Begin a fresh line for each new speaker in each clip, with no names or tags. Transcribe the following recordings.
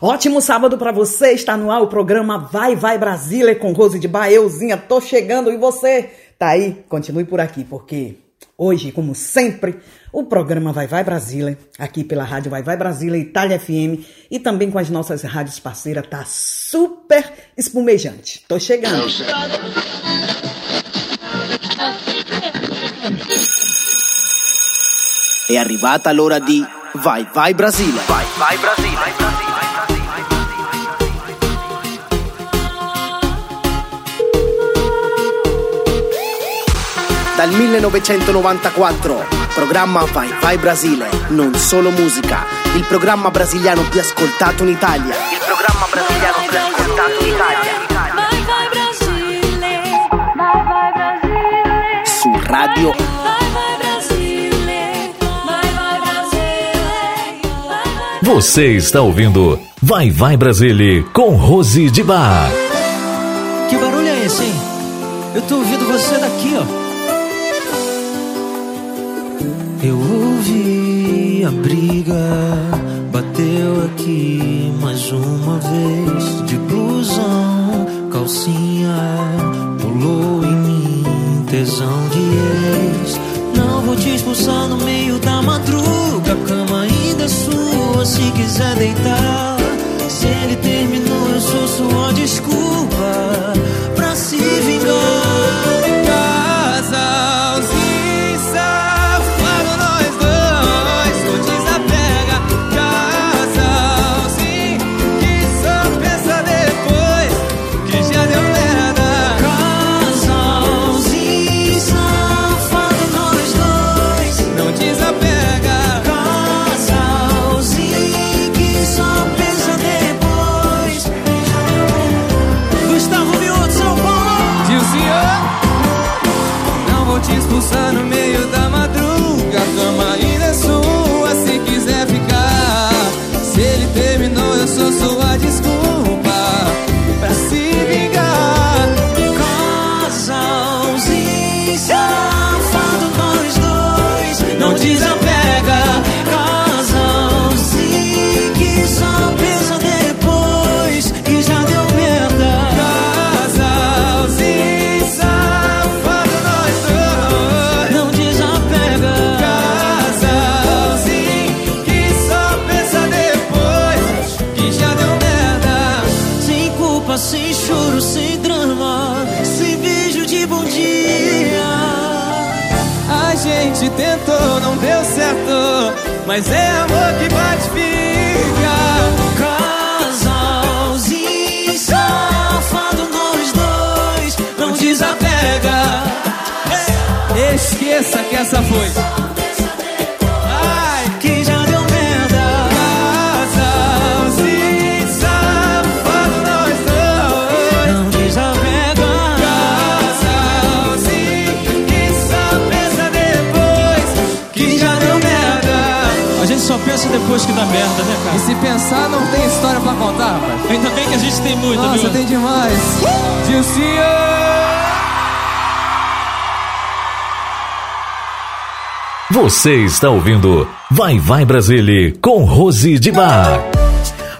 Ótimo sábado para você. Está no ar o programa Vai Vai Brasília com Rose de Baeuzinha. Tô chegando e você tá aí? Continue por aqui, porque hoje, como sempre, o programa Vai Vai Brasília, aqui pela Rádio Vai Vai Brasília, Itália FM e também com as nossas rádios parceiras, tá super espumejante. Tô chegando.
È arrivata l'ora di Vai Vai Brasile. Vai Vai Brasile. Dal 1994, programma Vai Vai Brasile, non solo musica, il programma brasiliano più ascoltato in Italia. Il programma brasiliano più ascoltato in Italia. Vai Vai Brasile, Vai Vai Brasile. Su Radio Vai Vai Brasile, Vai Vai
Brasile. Você está ouvindo Vai Vai Brasile com Rose de Bar.
Que barulho é esse, hein? Eu tô ouvindo você daqui, ó. Eu ouvi a briga, bateu aqui mais uma vez. De blusão, calcinha, pulou em mim, tesão de ex. Não vou te expulsar no meio da madruga, a cama ainda é sua se quiser deitar. Se ele terminou, eu sou sua desculpa
mas é amor que bate fica.
Casalzinho safado, nós dois, não desapega.
Esqueça que essa foi.
Depois que dá merda, né, cara?
E se pensar, não tem história pra contar, rapaz.
Ainda bem que a gente tem muita,
Nossa,
viu?
tem demais. Dilcinho!
Você está ouvindo Vai Vai Brasília com Rose de Bar.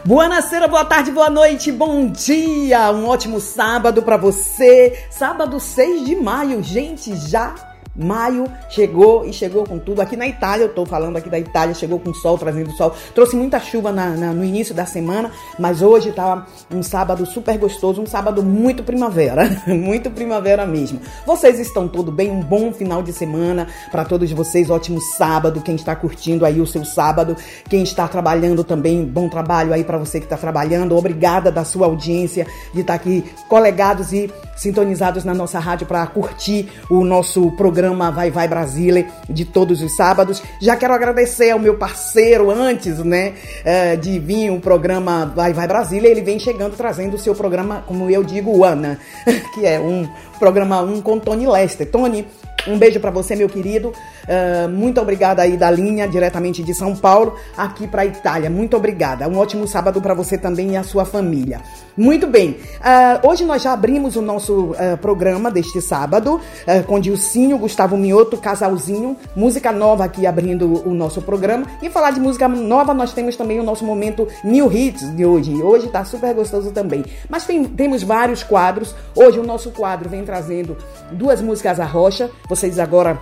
Boa noite, boa tarde, boa noite, bom dia. Um ótimo sábado para você. Sábado 6 de maio, gente, já Maio chegou e chegou com tudo. Aqui na Itália, eu tô falando aqui da Itália, chegou com sol, trazendo sol. Trouxe muita chuva na, na, no início da semana, mas hoje tá um sábado super gostoso, um sábado muito primavera, muito primavera mesmo. Vocês estão tudo bem? Um bom final de semana para todos vocês, ótimo sábado. Quem está curtindo aí o seu sábado, quem está trabalhando também, bom trabalho aí para você que está trabalhando. Obrigada da sua audiência de estar tá aqui colegados e sintonizados na nossa rádio para curtir o nosso programa programa Vai Vai Brasília de todos os sábados. Já quero agradecer ao meu parceiro antes, né, eh, de vir o programa Vai Vai Brasília. Ele vem chegando trazendo o seu programa, como eu digo, Ana, que é um programa um com Tony Lester. Tony, um beijo para você, meu querido. Uh, muito obrigada aí da linha, diretamente de São Paulo, aqui para Itália. Muito obrigada. Um ótimo sábado para você também e a sua família. Muito bem. Uh, hoje nós já abrimos o nosso uh, programa deste sábado com Dilcinho, Gustavo Mioto, Casalzinho, música nova aqui abrindo o nosso programa. E falar de música nova, nós temos também o nosso momento New Hits de hoje. Hoje tá super gostoso também. Mas tem, temos vários quadros. Hoje o nosso quadro vem trazendo duas músicas à rocha. Vocês agora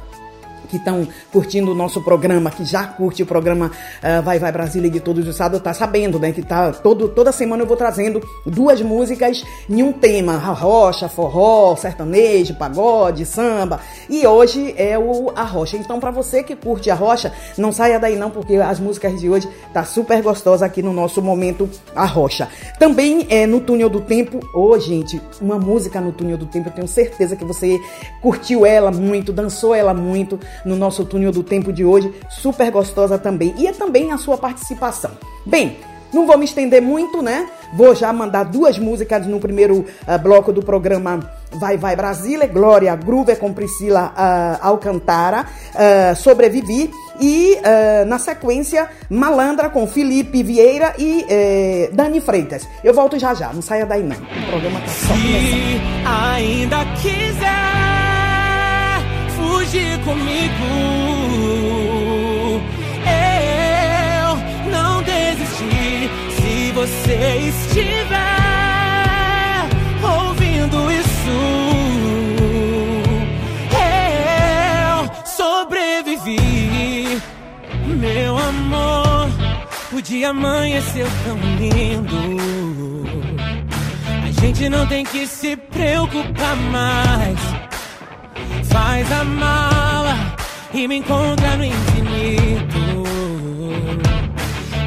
que estão curtindo o nosso programa, que já curte o programa uh, Vai Vai Brasília de todos os sábados, tá sabendo, né? Que tá todo, toda semana eu vou trazendo duas músicas em um tema: rocha, forró, sertanejo, pagode, samba. E hoje é o a rocha. Então, para você que curte a rocha, não saia daí não, porque as músicas de hoje tá super gostosa aqui no nosso momento a rocha. Também é no túnel do tempo. Ô, oh, gente, uma música no túnel do tempo, eu tenho certeza que você curtiu ela muito, dançou ela muito no nosso túnel do tempo de hoje, super gostosa também. E é também a sua participação. Bem, não vou me estender muito, né? Vou já mandar duas músicas no primeiro uh, bloco do programa Vai Vai Brasília, Glória Groover com Priscila uh, Alcantara, uh, Sobrevivi e na sequência Malandra com Felipe Vieira e eh, Dani Freitas. Eu volto já já, não saia daí não. O programa tá só começando.
Se ainda quiser fugir comigo. Eu não desisti se você estiver ouvindo isso. Eu sobrevivi, meu amor. O dia amanheceu tão lindo. A gente não tem que se preocupar mais Faz a mala e me encontra no infinito.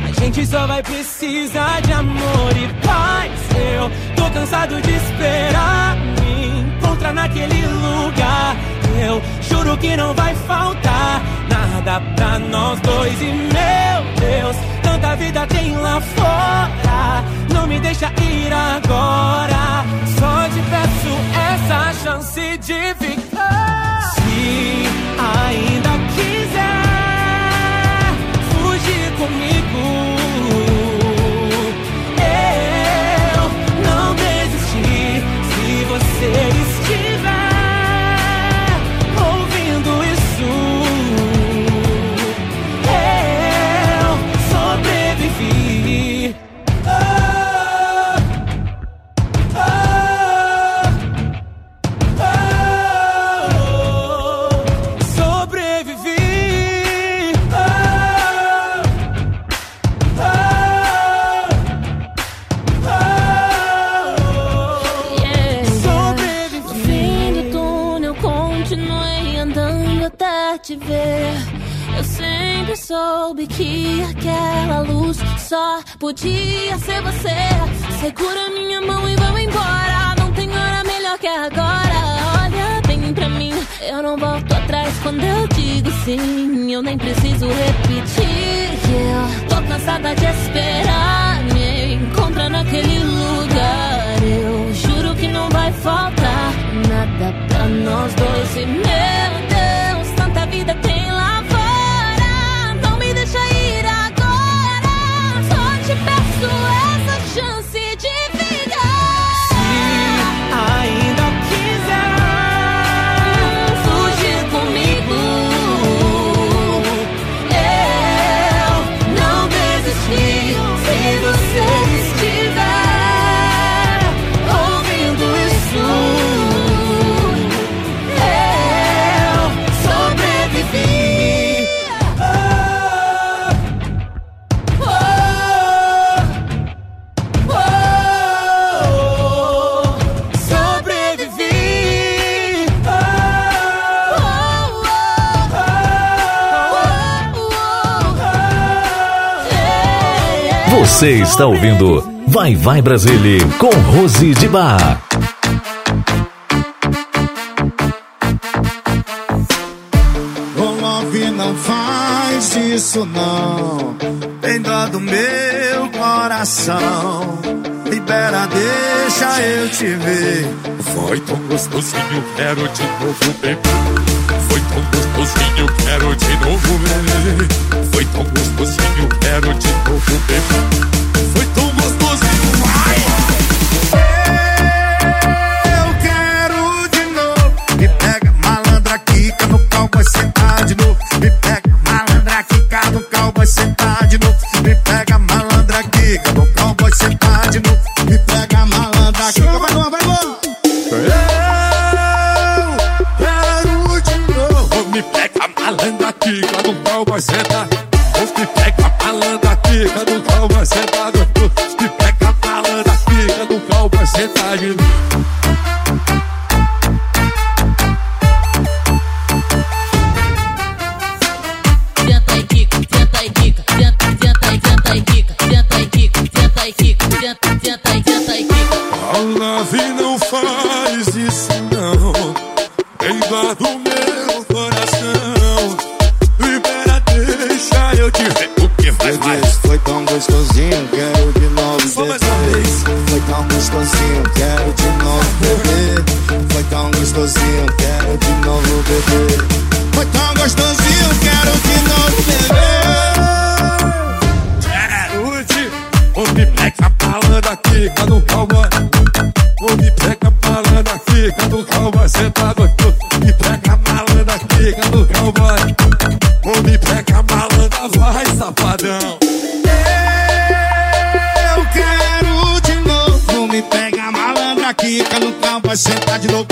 A gente só vai precisar de amor e paz. Eu tô cansado de esperar. Me encontra naquele lugar. Eu juro que não vai faltar nada pra nós dois. E meu Deus, tanta vida tem lá fora. Não me deixa ir agora. Só te peço essa chance de ficar. Ainda
soube que aquela luz só podia ser você. Segura minha mão e vamos embora. Não tem hora melhor que agora. Olha bem pra mim, eu não volto atrás quando eu digo sim. Eu nem preciso repetir. Eu tô cansada de esperar. Me encontra naquele lugar.
Você está ouvindo Vai Vai Brasília com Rose de Bar.
Love não faz isso não. Tem dó do meu coração. Libera, deixa eu te ver.
Foi tão gostosinho, quero de novo, bebê. Gostosinho
quero de novo beber. Foi tão gostosinho, quero de novo beber. Tá no cowboy Cê tá gostoso Me pega malandra tá no cowboy Ô me pega malandra, vai safadão
Eu quero de novo. Me pega malandra, quica no vai sentar de novo.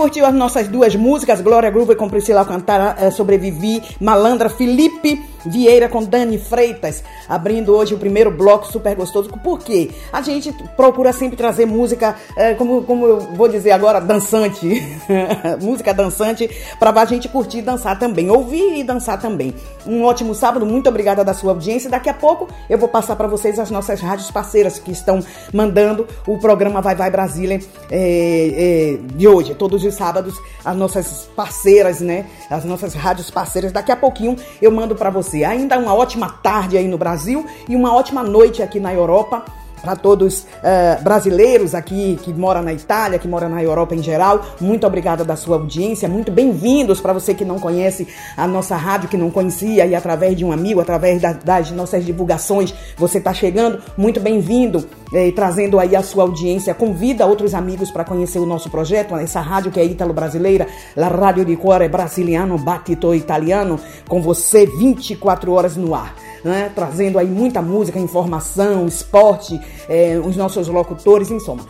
Curtiu as nossas duas músicas, Glória Groove com Priscila Alcantara, eh, Sobrevivi, Malandra, Felipe Vieira com Dani Freitas, abrindo hoje o primeiro bloco super gostoso. Por quê? A gente procura sempre trazer música, eh, como, como eu vou dizer agora, dançante, música dançante, para a gente curtir e dançar também, ouvir e dançar também. Um ótimo sábado, muito obrigada da sua audiência. Daqui a pouco eu vou passar para vocês as nossas rádios parceiras que estão mandando o programa Vai Vai Brasília eh, eh, de hoje, todos os sábados, as nossas parceiras, né? As nossas rádios parceiras. Daqui a pouquinho eu mando para você. Ainda uma ótima tarde aí no Brasil e uma ótima noite aqui na Europa para todos eh, brasileiros aqui que moram na Itália, que moram na Europa em geral. Muito obrigada da sua audiência, muito bem-vindos para você que não conhece a nossa rádio, que não conhecia e através de um amigo, através da- das nossas divulgações, você está chegando. Muito bem-vindo, eh, trazendo aí a sua audiência. Convida outros amigos para conhecer o nosso projeto, essa rádio que é ítalo-brasileira, La Radio di Cuore Brasiliano Battito Italiano, com você 24 horas no ar né? trazendo aí muita música, informação, esporte, eh, os nossos locutores, em soma.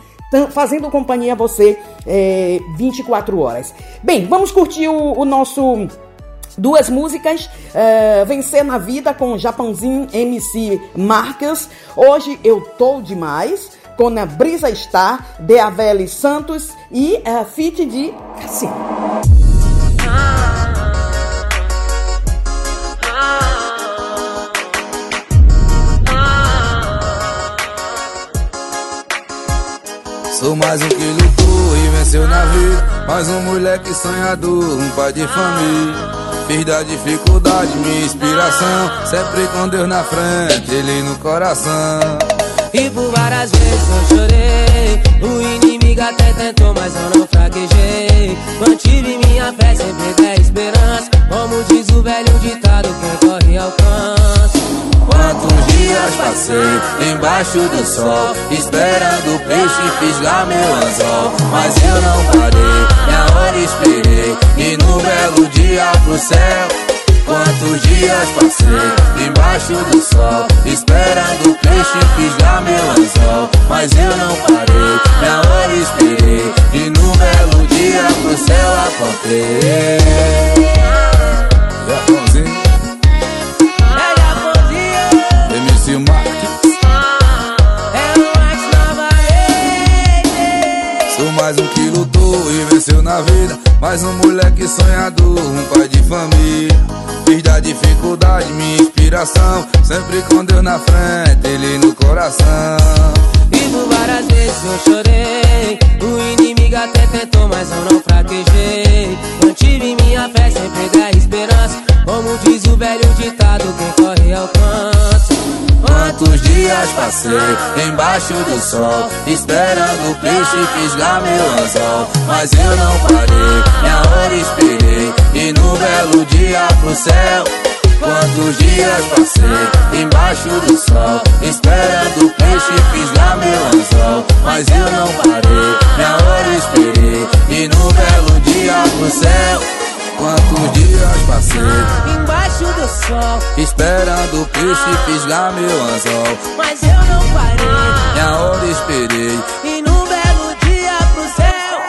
Fazendo companhia a você eh, 24 horas. Bem, vamos curtir o, o nosso. Duas músicas, eh, Vencer na Vida com Japãozinho MC Marcas. Hoje eu tô demais, com a Brisa Star, de Aveli Santos e eh, Fit de Cassino.
Sou mais um que lutou e venceu na vida. Mais um moleque sonhador, um pai de família. Fiz da dificuldade minha inspiração. Sempre com Deus na frente, Ele no coração.
E por várias vezes eu chorei O inimigo até tentou, mas eu não fraquejei Mantive minha fé, sempre ter esperança Como diz o velho ditado, quem corre alcança
Quantos dias passei embaixo do sol Esperando o peixe fisgar meu anzol. Mas eu não parei, minha hora esperei E no belo dia pro céu. Quantos dias passei embaixo do sol Esperando o peixe fisgar meu anzol. Mas eu não parei, minha hora esperei E no belo dia pro céu apontei e venceu na vida Mais um moleque sonhador, um pai de família
Fiz da dificuldade minha inspiração. Sempre com Deus na frente, Ele no coração.
E por várias vezes eu chorei. O inimigo até tentou, mas eu não fraquejei. Mantive minha fé, sempre dei esperança. Como diz o velho ditado, quem corre alcança.
Quantos dias passei embaixo do sol Esperando o peixe fisgar meu anzol. Mas eu não parei, minha hora esperei E no belo dia pro céu. Quantos dias passei embaixo do sol Esperando o peixe fisgar meu anzol. Mas eu não parei, minha hora esperei E no belo dia pro céu Quantos dias passei
Embaixo do sol.
Esperando o peixe fisgar meu anzol.
Mas eu não parei.
Minha hora esperei.
E num belo dia pro céu.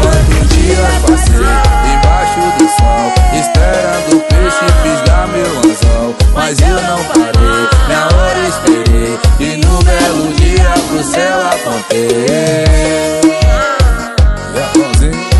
Quantos dias passei sol Esperando o peixe fisgar meu anzol. Mas eu não parei, minha hora esperei E no belo dia pro céu apontei. E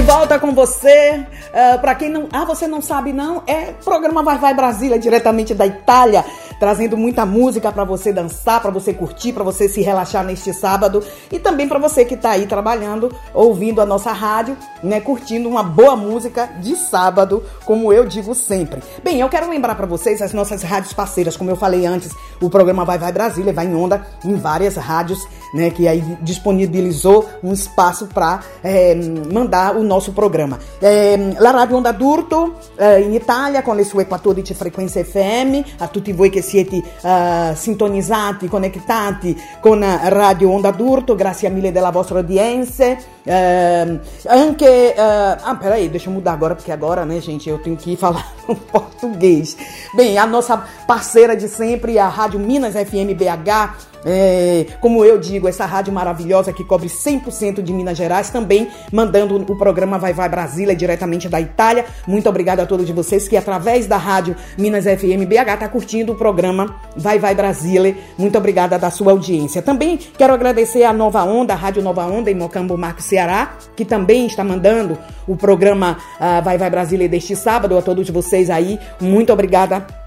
De
volta
com você. Uh, para quem não. Ah, você não sabe, não? É programa Vai Vai Brasília, diretamente da Itália. Trazendo muita música para você dançar, para você curtir, para você se relaxar neste sábado e também para você que tá aí trabalhando, ouvindo a nossa rádio, né, curtindo uma boa música de sábado, como eu digo sempre. Bem, eu quero lembrar para vocês as nossas rádios parceiras, como eu falei antes, o programa Vai Vai Brasília vai em onda em várias rádios, né, que aí disponibilizou um espaço para é, mandar o nosso programa. É, la Radio Onda d'Urto eh, in Italia con le sue 14 frequenze FM, a tutti voi che siete eh, sintonizzati, connettati con Radio Onda d'Urto, grazie mille della vostra audiência. Eh, anche, eh, ah, peraí, deixa eu mudar agora, porque agora, né, gente, eu tenho que falar um português. Bem, a nossa parceira de sempre, a Rádio Minas FM BH, é, como eu digo, essa rádio maravilhosa que cobre 100% de Minas Gerais, também mandando o programa Vai Vai Brasília diretamente da Itália. Muito obrigado a todos vocês que através da rádio Minas FM BH tá curtindo o programa Vai Vai Brasília. Muito obrigada da sua audiência. Também quero agradecer a Nova Onda, a Rádio Nova Onda em Mocambo, Marco Ceará, que também está mandando o programa uh, Vai Vai Brasília deste sábado a todos vocês aí. Muito obrigada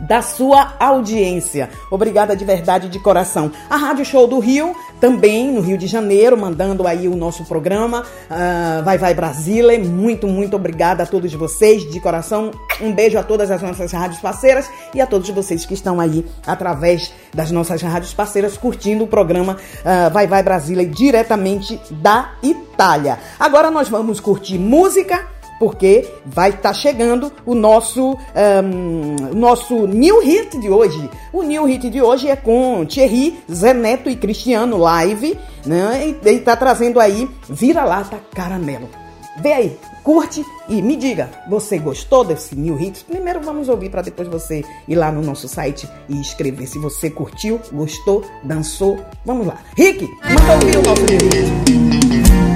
da sua audiência. Obrigada de verdade, de coração. A Rádio Show do Rio, também no Rio de Janeiro, mandando aí o nosso programa. Uh, vai, vai Brasília. Muito, muito obrigada a todos vocês, de coração. Um beijo a todas as nossas rádios parceiras e a todos vocês que estão aí através das nossas rádios parceiras curtindo o programa uh, Vai, vai Brasília diretamente da Itália. Agora nós vamos curtir música porque vai estar tá chegando o nosso, um, nosso new hit de hoje. O new hit de hoje é com Thierry, Zé Neto e Cristiano live, né? E tá trazendo aí Vira-lata Caramelo. Vê aí, curte e me diga, você gostou desse new hit? Primeiro vamos ouvir para depois você ir lá no nosso site e escrever se você curtiu, gostou, dançou. Vamos lá. Rick, manda ouvir o nosso new hit.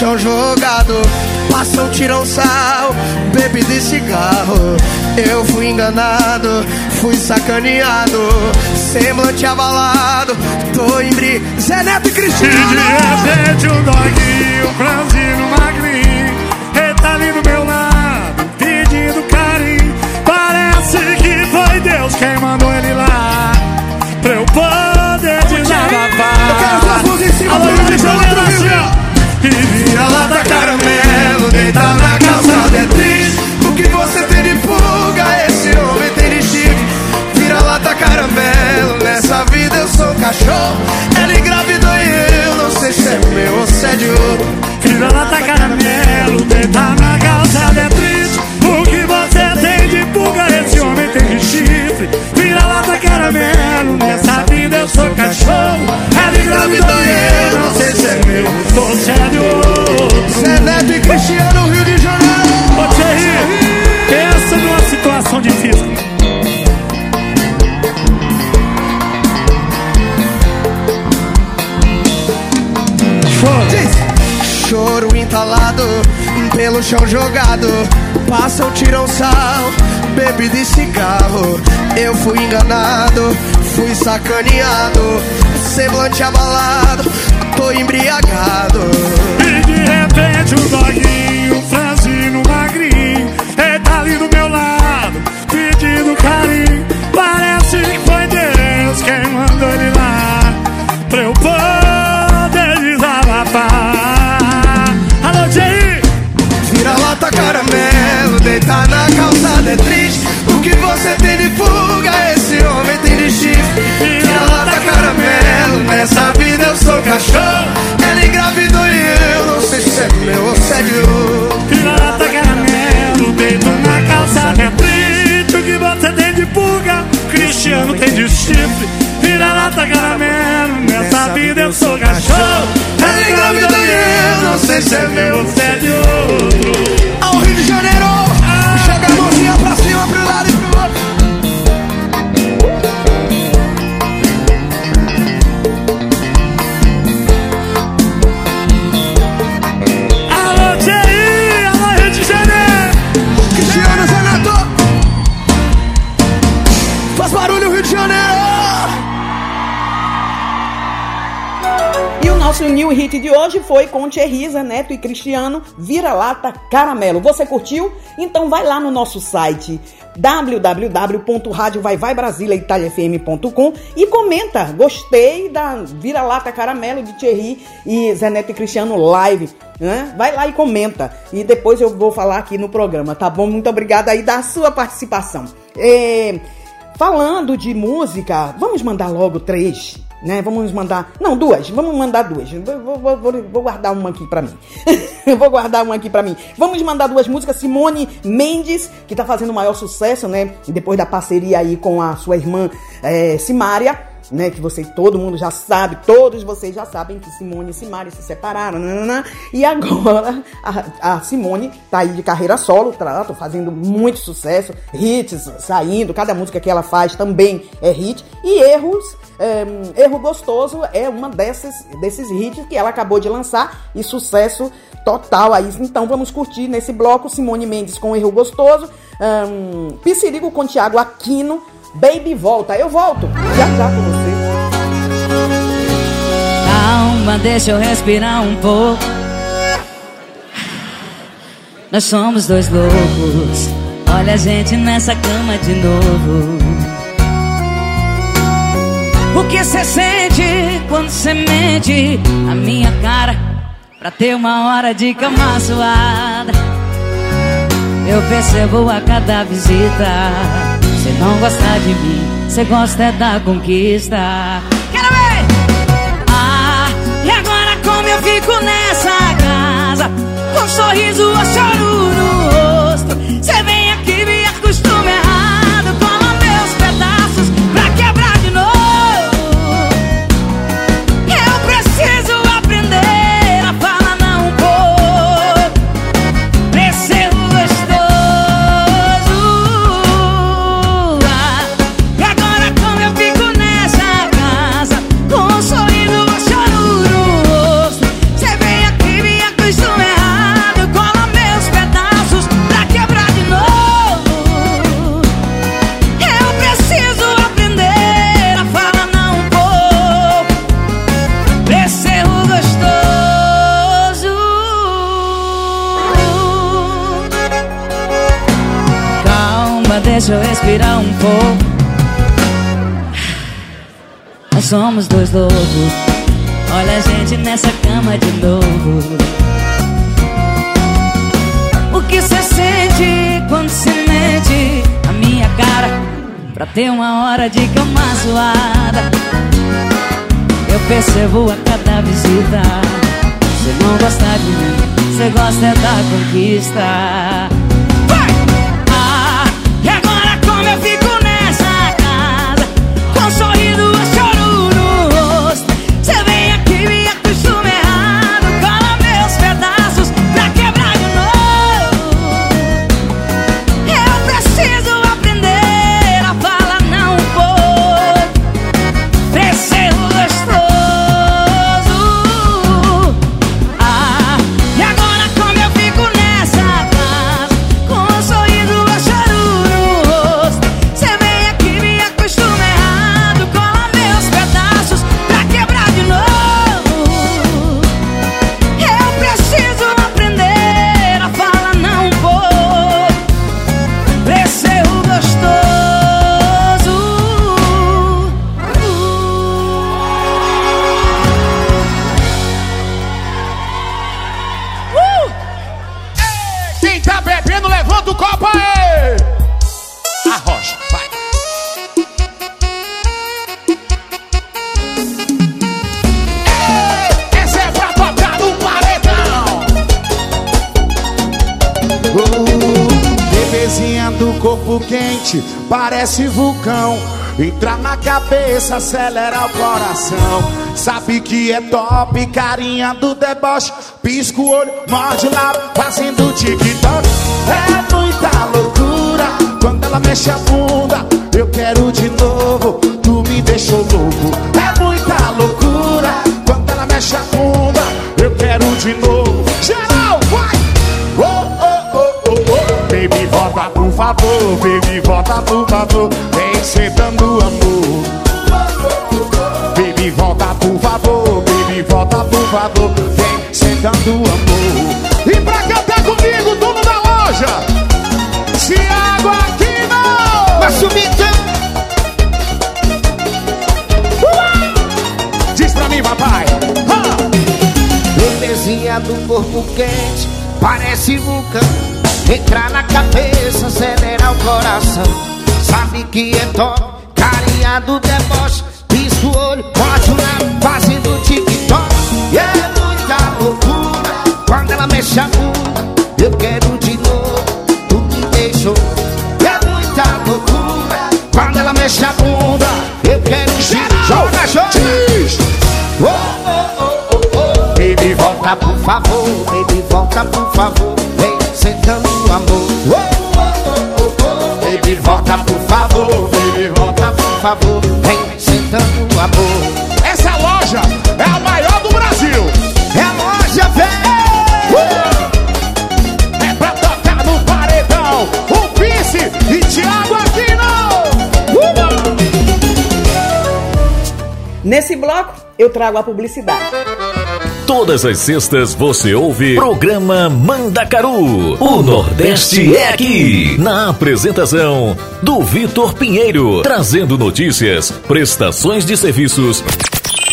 Chão jogado Passam, sal, bebida e cigarro. Eu fui enganado, fui sacaneado Semblante abalado, tô em bri Zé Neto e Cristiano.
E de repente um doguinho, franzino, magrinho
cachorro Ela engravidou e eu não sei se é meu ou se é de outro.
Vira lá da caramelo, deita na calçada é triste O que você tem de fuga, esse homem tem de chifre. Vira lá da caramelo, nessa vida eu sou cachorro. Ela engravidou e eu não sei se é meu ou se é de outro.
Zé Neto e Cristiano, Rio de pelo chão jogado Passam, tiram sal, bebida e cigarro Eu fui enganado, fui sacaneado Semblante abalado, tô embriagado.
E de repente um doguinho, franzino, magrinho Ele tá ali do meu lado, pedindo carinho Parece que foi Deus quem mandou ele lá
caramelo, deita na calçada é triste O que você tem de fuga, esse homem tem de chifre Vira lata caramelo, nessa vida eu sou cachorro. Ela engravidou e eu não sei se é meu ou se é de outro.
Pirata caramelo, deito na calçada é triste O que você tem de pulga, Cristiano tem de chifre. Vira-lata caramelo, nessa vida eu sou cachorro.
Ela engravidou e eu não sei se é meu ou se é de outro. Ao Rio de Janeiro, popular
hit de hoje foi com Thierry, Zé Neto e Cristiano, Vira-Lata Caramelo. Você curtiu? Então vai lá no nosso site www.radiovaivaibrasileitaliafm.com e comenta, gostei da Vira-Lata Caramelo de Thierry e Zé Neto e Cristiano live. Né? Vai lá e comenta. E depois eu vou falar aqui no programa, tá bom? Muito obrigada aí da sua participação. É, falando de música, vamos mandar logo três né? Vamos mandar. Não, duas. Vamos mandar duas. Vou, vou, vou, vou guardar uma aqui pra mim. vou guardar uma aqui pra mim. Vamos mandar duas músicas. Simone Mendes, que tá fazendo o maior sucesso, né? Depois da parceria aí com a sua irmã é, Simária né? Que você, todo mundo já sabe, todos vocês já sabem que Simone e Simária se separaram, nanana, e agora a, a, Simone tá aí de carreira solo, tá fazendo muito sucesso, hits saindo, cada música que ela faz também é hit, e erros é, Erro Gostoso é uma dessas, desses hits que ela acabou de lançar e sucesso total aí. Então vamos curtir nesse bloco Simone Mendes com Erro Gostoso, um, Piscirigo com Tiago Aquino, Baby Volta. Eu volto já já com você.
Calma, deixa eu respirar um pouco. Nós somos dois loucos. Olha a gente nessa cama de novo. O que cê sente quando cê mente? Na minha cara Pra ter uma hora de cama suada. Eu percebo a cada visita. Cê não gosta de mim, cê gosta é da conquista. Quero ver! Ah, e agora como eu fico nessa casa? Com sorriso ou choro deixa eu respirar um pouco. Nós somos dois loucos. Olha a gente nessa cama de novo. O que cê sente quando se mente? A minha cara Pra ter uma hora de cama zoada. Eu percebo a cada visita. Você não gosta de mim Você gosta é da conquista
parece vulcão. Entra na cabeça, acelera o coração. Sabe que é top, carinha do deboche. Pisca o olho, morde lábio, fazendo TikTok. É muita loucura quando ela mexe a bunda. Eu quero de novo, tu me deixou louco. Baby, volta por favor. Vem sentando amor. Baby,
volta por favor, baby, volta por favor. Vem sentando amor. E pra cantar comigo, dono da loja, Thiago Aquino!
Vai subir então.
Diz pra mim, papai.
Belezinha do corpo quente, parece vulcão. Entrar na cabeça, acelerar o coração. Sabe que é top, carinha do deboche. Pisca o olho, bate o lábio, fazendo TikTok. E é muita loucura quando ela mexe a bunda. Eu quero de novo, tu me deixou. E é muita loucura quando ela mexe a bunda. Eu quero de Joga, joga! Oh, oh, oh, oh, oh. Baby, volta por favor, baby, volta por favor. Vem sentando o amor. Oh, oh, oh. Baby, volta por favor, baby, volta por favor. Vem sentando o amor.
Essa loja é a maior do Brasil.
É a loja, velho!
É pra tocar no paredão. O Vice e Thiago Aquino.
Nesse bloco, eu trago a publicidade.
Todas as sextas você ouve Programa Mandacaru. O Nordeste é aqui. Na apresentação do Vitor Pinheiro, trazendo notícias, prestações de serviços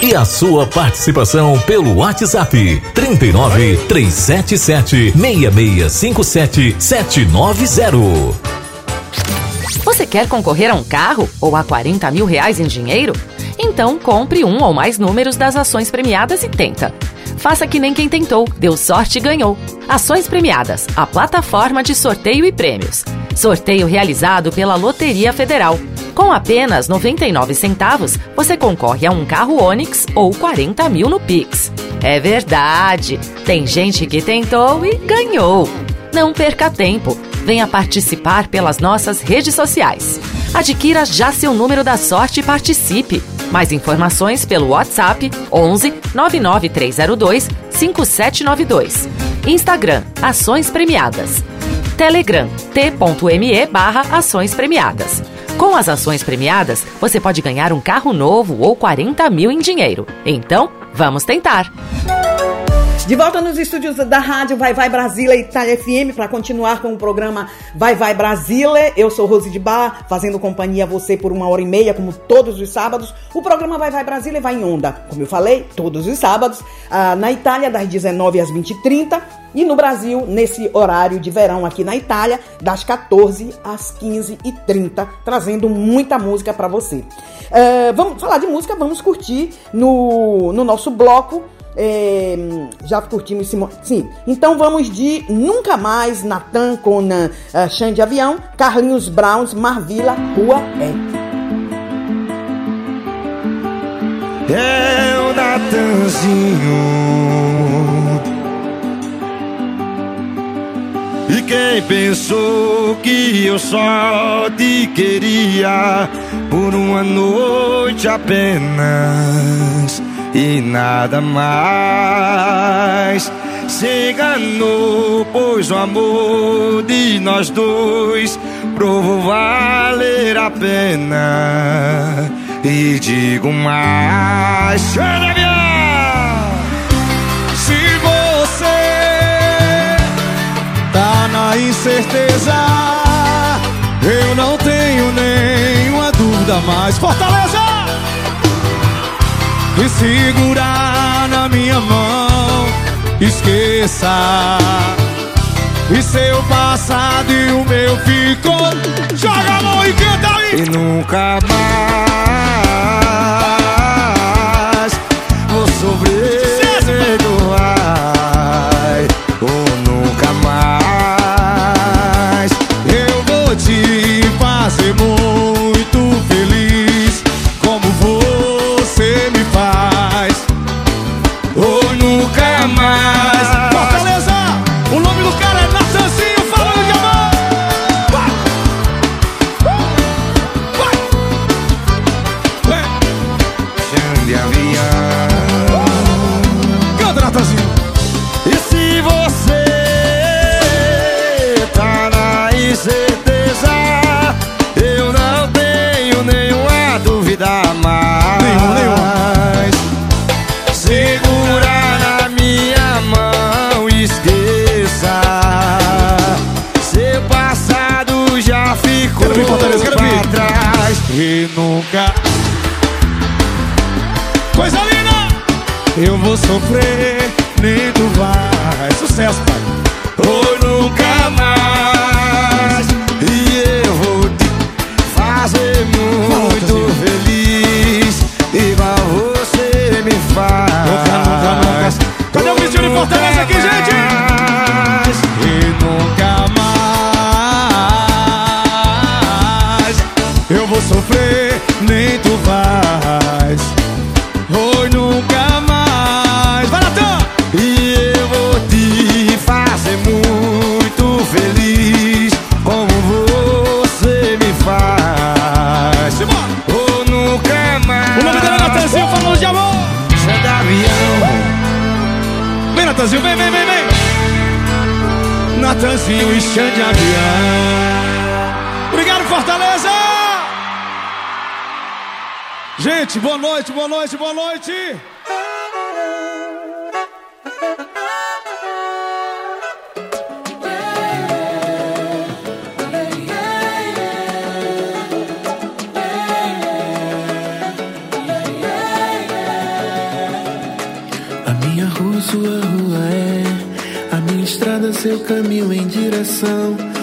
e a sua participação pelo WhatsApp 39 377 6657 790.
Você quer concorrer a um carro ou a 40 mil reais em dinheiro? Então compre um ou mais números das ações premiadas e tenta. Faça que nem quem tentou, deu sorte e ganhou. Ações Premiadas, a plataforma de sorteio e prêmios. Sorteio realizado pela Loteria Federal. Com apenas 99 centavos, você concorre a um carro Onix ou 40 mil no Pix. É verdade! Tem gente que tentou e ganhou. Não perca tempo. Venha participar pelas nossas redes sociais. Adquira já seu número da sorte e participe. Mais informações pelo WhatsApp 11 99302 5792. Instagram Ações Premiadas. Telegram t.me barra Ações Premiadas. Com as ações premiadas, você pode ganhar um carro novo ou 40 mil em dinheiro. Então, vamos tentar!
De volta nos estúdios da rádio Vai Vai Brasília Itália FM para continuar com o programa Vai Vai Brasília. Eu sou Rose de Bar, fazendo companhia a você por uma hora e meia, como todos os sábados. O programa Vai Vai Brasília vai em onda, como eu falei, todos os sábados, ah, na Itália, das 19 às 20h30. E no Brasil, nesse horário de verão aqui na Itália, das 14 às 15h30, trazendo muita música para você. Ah, vamos falar de música, vamos curtir no, no nosso bloco. É, já curtimos Simone. Sim. Então vamos de Nunca Mais, Natan com uh, Xande de Avião, Carlinhos Browns, Marvila, Rua É.
É o Natanzinho. E quem pensou que eu só te queria por uma noite apenas e nada mais se enganou, pois o amor de nós dois provou valer a pena. E digo mais,
Se você tá na incerteza, eu não tenho nenhuma dúvida mais. Fortaleza! E segurar na minha mão, esqueça. E seu passado e o meu ficou. Joga a mão e canta aí!
E nunca mais
Eu vou
sofrer, nem tu vai Sucesso, pai. Natanzinho e Xande Obrigado, Fortaleza! Gente, boa noite, boa noite, boa noite!
seu caminho em direção.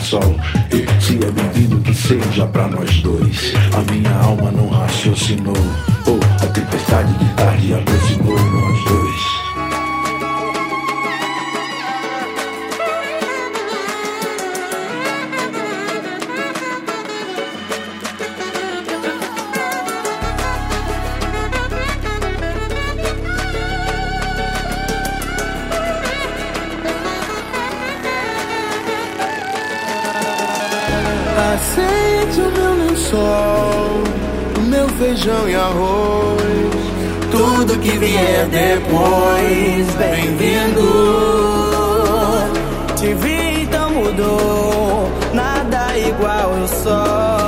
se é pedido que seja pra nós dois.
O meu lençol, o meu feijão e arroz. Tudo que vier depois, bem-vindo.
Te vi, então mudou. Nada igual
eu sou.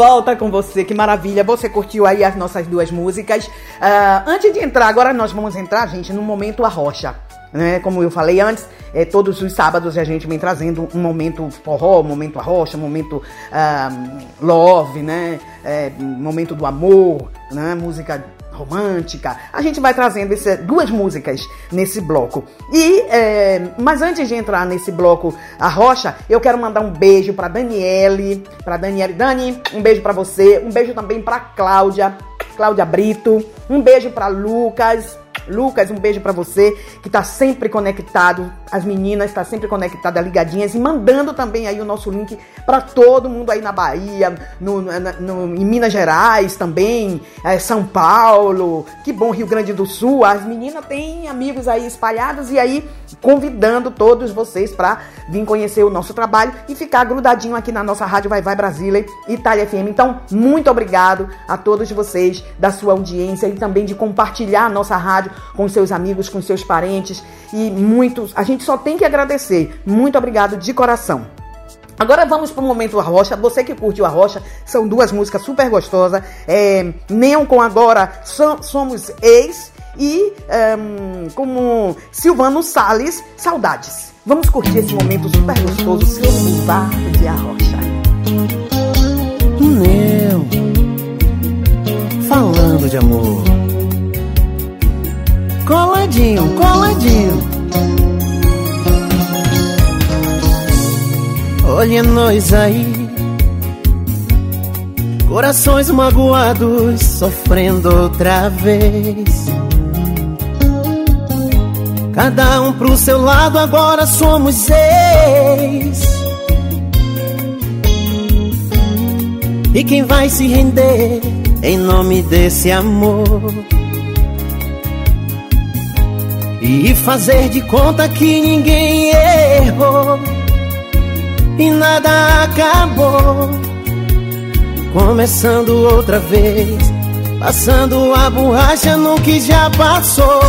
volta com você, que maravilha! Você curtiu aí as nossas duas músicas. Uh, antes de entrar, agora nós vamos entrar, gente, no momento a rocha. Né? Como eu falei antes, é, todos os sábados a gente vem trazendo um momento forró, um momento a rocha, um momento uh, love, né? É, um momento do amor, né? Música romântica. A gente vai trazendo esse, duas músicas nesse bloco. E, é, mas antes de entrar nesse bloco a rocha, eu quero mandar um beijo para Daniele, para Daniele, Dani, um beijo para você, um beijo também para Cláudia, Cláudia Brito, um beijo para Lucas, Lucas, um beijo pra você que tá sempre conectado, as meninas tá sempre conectadas, ligadinhas e mandando também aí o nosso link pra todo mundo aí na Bahia, no, no- no- em Minas Gerais também, é, São Paulo, que bom Rio Grande do Sul. As meninas têm amigos aí espalhados e aí convidando todos vocês pra vir conhecer o nosso trabalho e ficar grudadinho aqui na nossa rádio Vai Vai Brasília, Itália FM. Então, muito obrigado a todos vocês da sua audiência e também de compartilhar a nossa rádio com seus amigos, com seus parentes e muitos. A gente só tem que agradecer. Muito obrigado de coração. Agora vamos para o momento Arrocha. Você que curte o Arrocha, são duas músicas super gostosas. É, Neon com Agora So- Somos Ex e ehm, como Silvano Salles, Saudades. Vamos curtir esse momento super gostoso, seu lugar de Arrocha.
Meu, falando de amor. Coladinho, coladinho. Olha nós aí, corações magoados, sofrendo outra vez. Cada um pro seu lado, agora somos seis. E quem vai se render em nome desse amor? E fazer de conta que ninguém errou e nada acabou. Começando outra vez, passando a borracha no que já passou.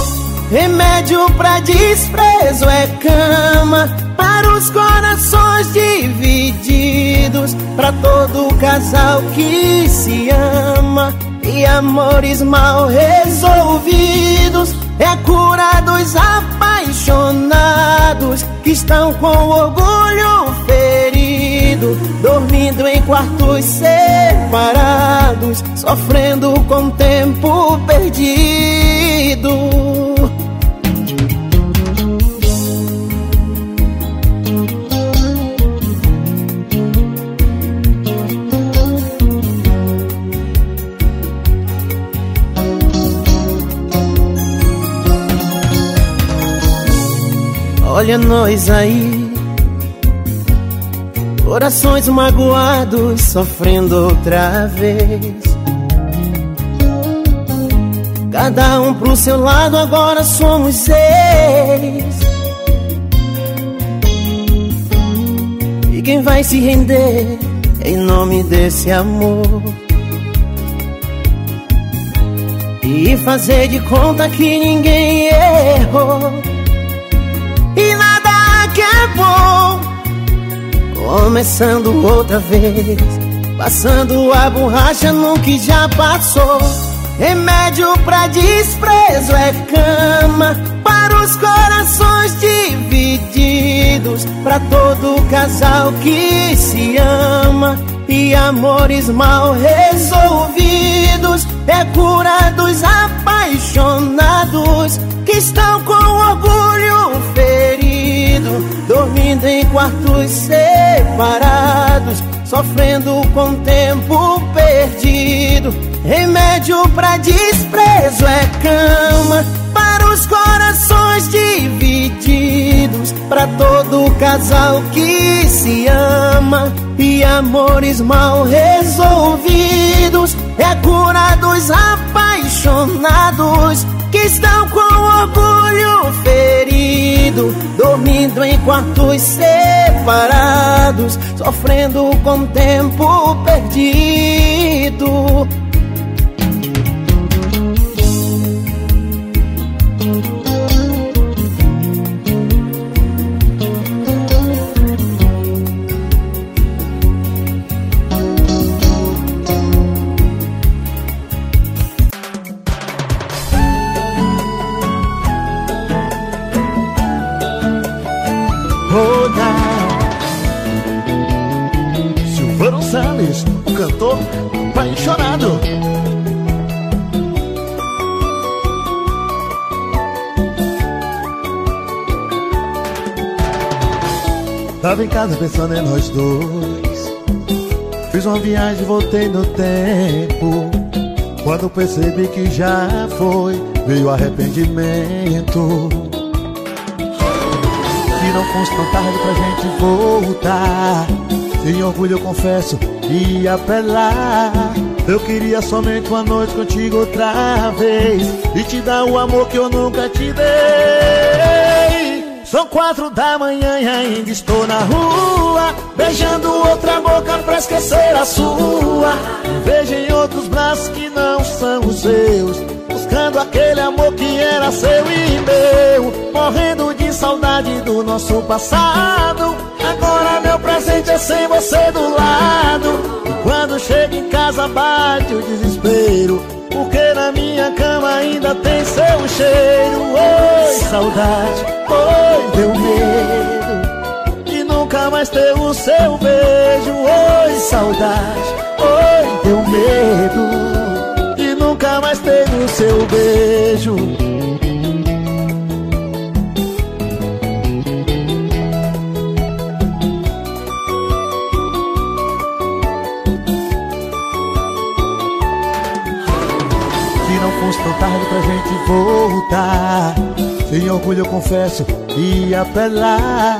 Remédio pra desprezo é cama para os corações divididos, pra todo casal que se ama e amores mal resolvidos. É cura dos apaixonados que estão com orgulho ferido, dormindo em quartos separados, sofrendo com tempo perdido. Olha nós aí, corações magoados, sofrendo outra vez. Cada um pro seu lado, agora somos seis. E quem vai se render em nome desse amor? E fazer de conta que ninguém errou que é bom. Começando outra vez, passando a borracha no que já passou. Remédio pra desprezo é cama para os corações divididos, pra todo casal que se ama e amores mal resolvidos. É cura dos apaixonados que estão com orgulho dormindo em quartos separados, sofrendo com tempo perdido. Remédio pra desprezo é cama para os corações divididos, pra todo casal que se ama e amores mal resolvidos. É cura dos apaixonados que estão com orgulho ferido, dormindo em quartos separados, sofrendo com tempo perdido.
Casa pensando em nós dois. Fiz uma viagem, voltei no tempo. Quando percebi que já foi, veio arrependimento. Que não fosse tão tarde pra gente voltar. Sem orgulho eu confesso, ia apelar. Eu queria somente uma noite contigo outra vez E te dar o amor que eu nunca te dei São quatro da manhã e ainda estou na rua Beijando outra boca pra esquecer a sua. Vejo em outros braços que não são os seus Buscando aquele amor que era seu e meu. Morrendo de saudade do nosso passado Agora meu presente é sem você do lado. E quando chego em casa bate o desespero Minha cama ainda tem seu cheiro. Oi, saudade, oi, deu medo De nunca mais ter o seu beijo. Oi, saudade, oi, deu medo De nunca mais ter o seu beijo voltar. Sem orgulho eu confesso, ia apelar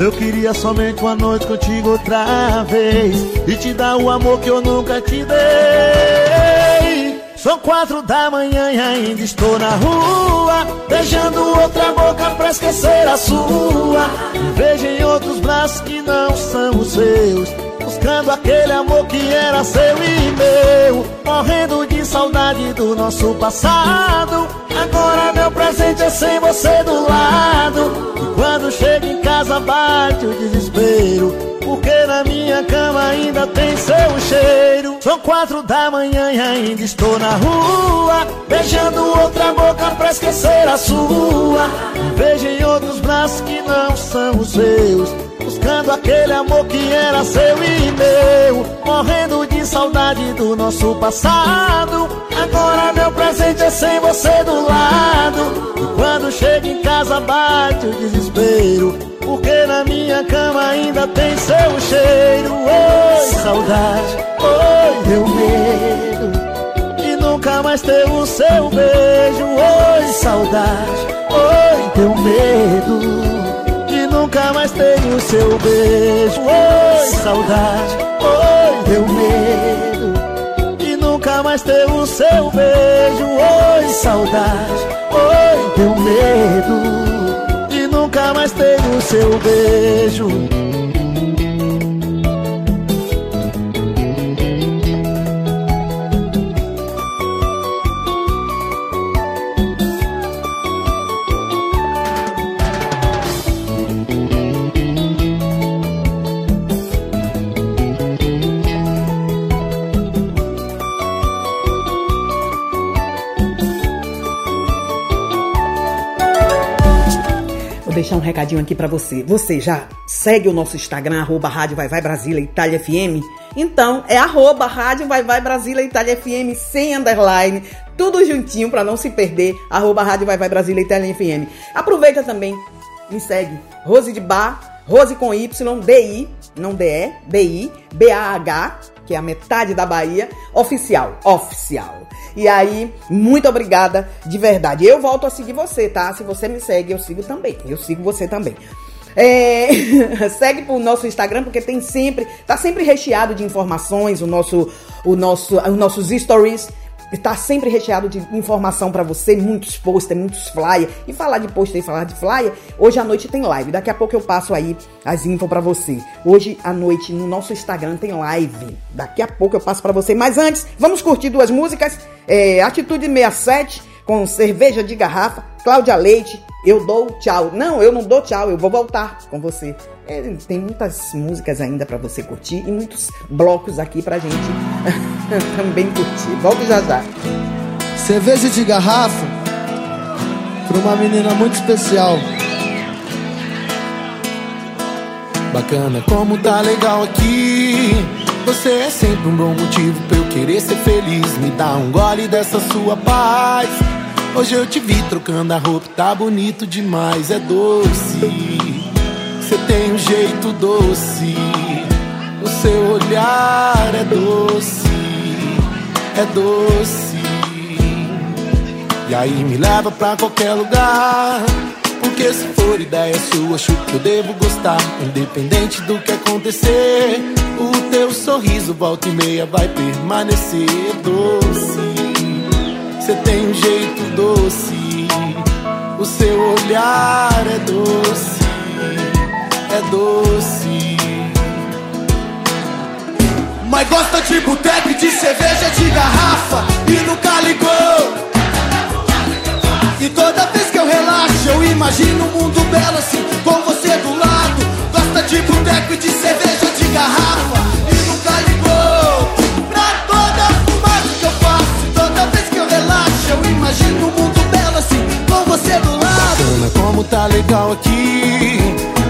Eu queria somente uma noite contigo outra vez E te dar o amor que eu nunca te dei. São quatro da manhã e ainda estou na rua Beijando outra boca pra esquecer a sua. Vejo em outros braços que não são os seus Buscando aquele amor que era seu e meu Morrendo de saudade do nosso passado Agora meu presente é sem você do lado. E quando chego em casa bate o desespero. Porque na minha cama ainda tem seu cheiro. São quatro da manhã e ainda estou na rua. Beijando outra boca pra esquecer a sua. Vejo em outros braços que não são os seus. Buscando aquele amor que era seu e meu. Morrendo de saudade do nosso passado. Agora meu presente é sem você do lado. E quando chego em casa bate o desespero. Porque na minha cama ainda tem seu cheiro. Oi, saudade, oi, deu medo. De nunca mais ter o seu beijo. Oi, saudade, oi, deu medo. De nunca mais ter o seu beijo. Oi, saudade, oi, deu medo mais ter o seu beijo. Oi, saudade, oi, deu medo de nunca mais ter o seu beijo.
Deixar um recadinho aqui pra você. Você já segue o nosso Instagram, arroba Rádio Vai Vai Brasília Itália FM? Então, é arroba Rádio Vai Vai Brasília Itália FM sem underline, tudo juntinho pra não se perder, arroba Rádio Vai Vai Brasília Itália FM. Aproveita também, me segue, Rose de Bar, Rose com Y, D-I, não D-E, D-I, B-A-H, que é a metade da Bahia, oficial, oficial. E aí, muito obrigada de verdade. Eu volto a seguir você, tá? Se você me segue, eu sigo também. Eu sigo você também. É, segue pro nosso Instagram porque tem sempre, tá sempre recheado de informações, o nosso, o nosso, os nossos stories Está sempre recheado de informação para você, muitos posters, muitos flyers. E falar de pôster e falar de flyer, hoje à noite tem live. Daqui a pouco eu passo aí as info para você. Hoje à noite no nosso Instagram tem live. Daqui a pouco eu passo para você. Mas antes, vamos curtir duas músicas. É, Atitude 67 com cerveja de garrafa. Cláudia Leite, eu dou tchau. Não, eu não dou tchau, eu vou voltar com você. É, tem muitas músicas ainda para você curtir e muitos blocos aqui pra gente também curtir. Volto já já.
Cerveja de garrafa para uma menina muito especial. Bacana, como tá legal aqui. Você é sempre um bom motivo pra eu querer ser feliz. Me dá um gole dessa sua paz. Hoje eu te vi trocando a roupa, tá bonito demais, é doce. Você tem um jeito doce, o seu olhar é doce, é doce. E aí me leva pra qualquer lugar. Porque se for ideia sua, acho que eu devo gostar. Independente do que acontecer, o teu sorriso volta e meia vai permanecer doce. Você tem um jeito doce, o seu olhar é doce, é doce.
Mas gosta de boteco de cerveja de garrafa. E nunca ligou. E toda vez que eu relaxo Eu imagino um mundo belo assim Com você do lado. Gosta de boteco de cerveja de garrafa
como tá legal aqui.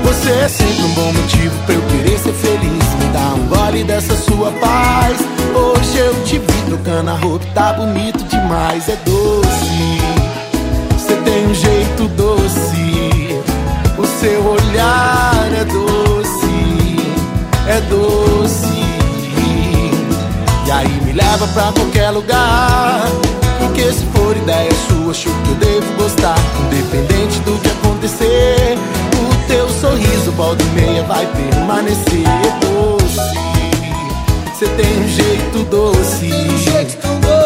Você é sempre um bom motivo pra eu querer ser feliz. Me dá um gole dessa sua paz. Hoje eu te vi trocando a roupa, tá bonito demais. É doce, você tem um jeito doce. O seu olhar é doce, é doce. E aí me leva pra qualquer lugar. Porque se for ideia sua, acho que eu devo gostar. Independente do que acontecer, o teu sorriso volta e meia vai permanecer doce. Você tem um jeito doce,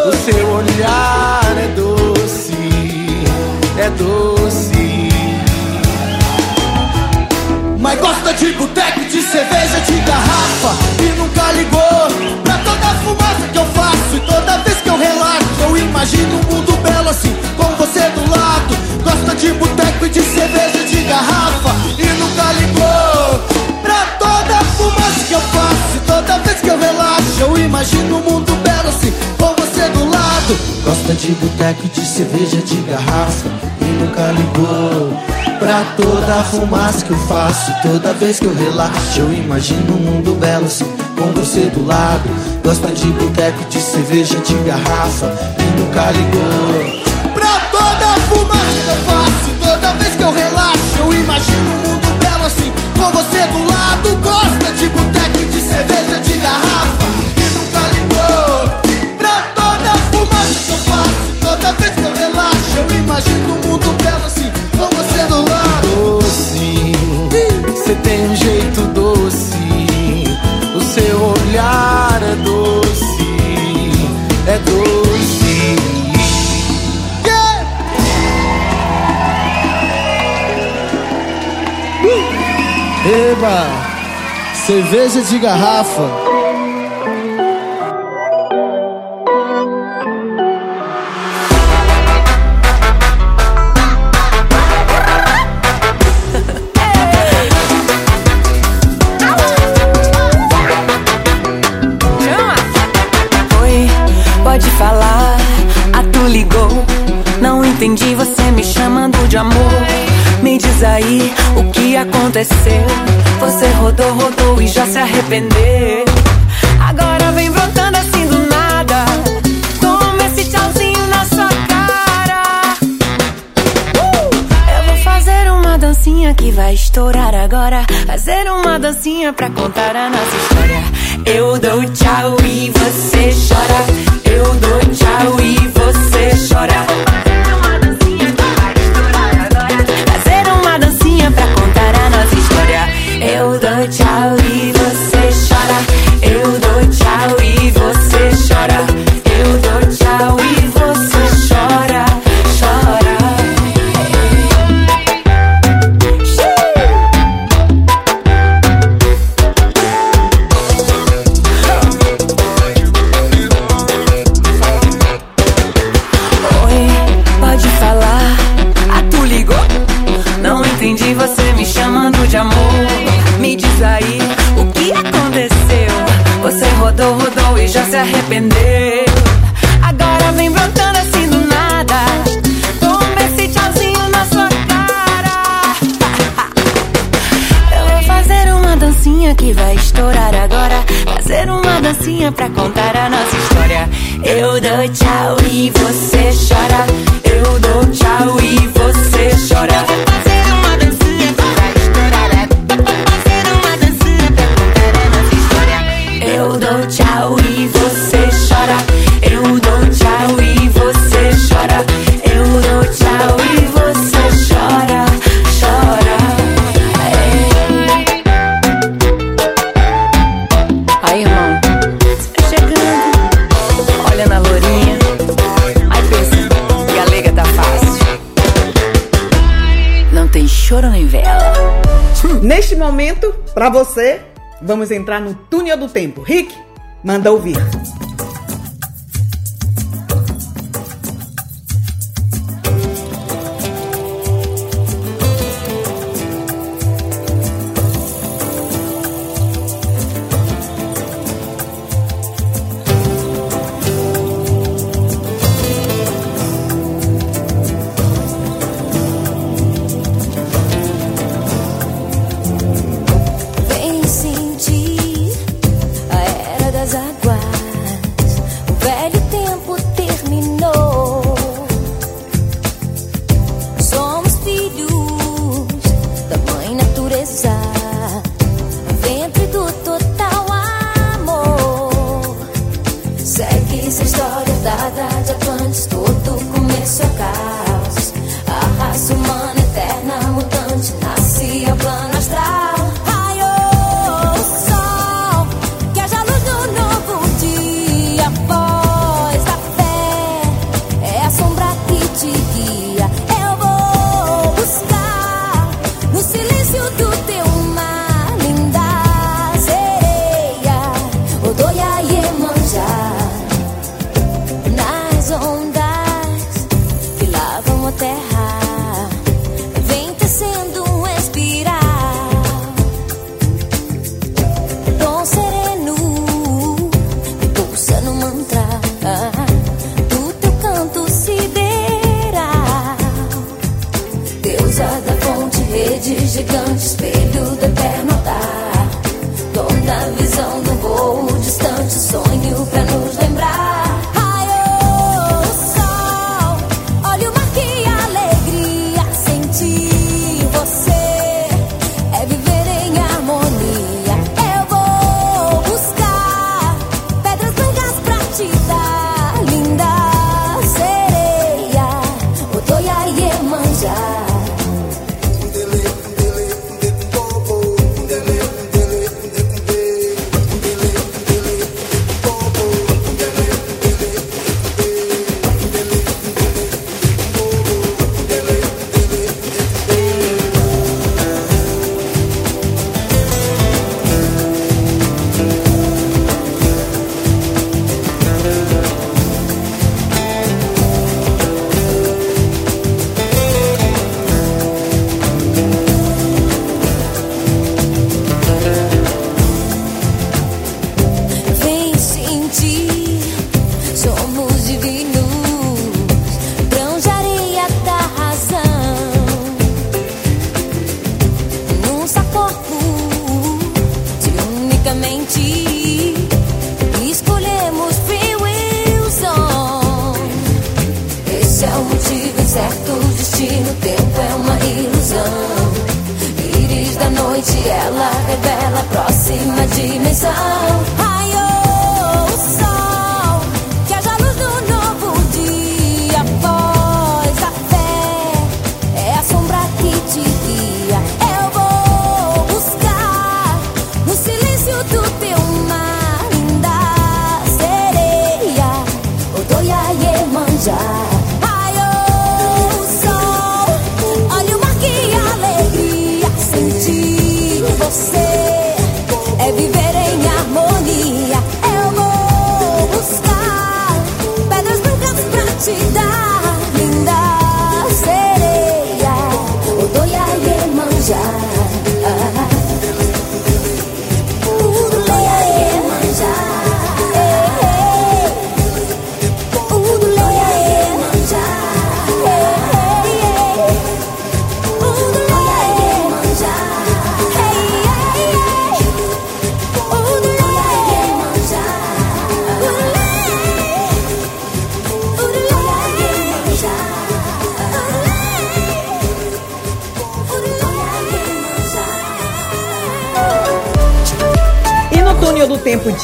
o seu olhar é doce, é doce.
Mas gosta de boteco, de cerveja, de garrafa E nunca ligou pra toda a fumaça que eu faço E toda vez que eu relaxo Eu imagino um mundo belo assim lado Gosta de boteco e de cerveja, de garrafa E nunca ligou pra toda a fumaça que eu faço. Toda vez que eu relaxo Eu imagino um mundo belo assim Com você do lado. Gosta de boteco e de cerveja, de garrafa E nunca ligou Pra toda a fumaça que eu faço. Toda vez que eu relaxo Eu imagino um mundo belo assim Com você do lado. Gosta de boteco, de cerveja, de garrafa E nunca ligou
tem um jeito doce. O seu olhar é doce, é doce.
Eba! Cerveja de garrafa.
Aí o que aconteceu. Você rodou, rodou e já se arrependeu. Agora vem brotando assim do nada. Toma esse tchauzinho na sua cara. Uh! Eu vou fazer uma dancinha que vai estourar agora. Fazer uma dancinha pra contar a nossa história. Eu dou
Hum.
Neste momento, para você, vamos entrar no túnel do tempo. Rick, manda ouvir.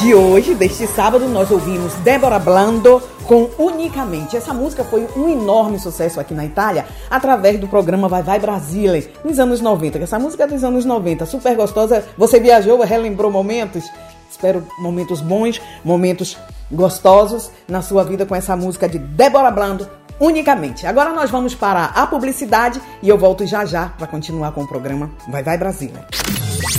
de
hoje, deste sábado, nós ouvimos Débora Blando com Unicamente. Essa música foi um enorme sucesso aqui na Itália através do programa Vai Vai Brasília, nos anos 90. Essa música é dos anos 90, super gostosa. Você viajou, relembrou momentos? Espero momentos bons, momentos gostosos na sua vida com essa música de Débora Blando,
unicamente. Agora nós vamos para a publicidade e eu volto já já para continuar com o programa Vai Vai Brasília.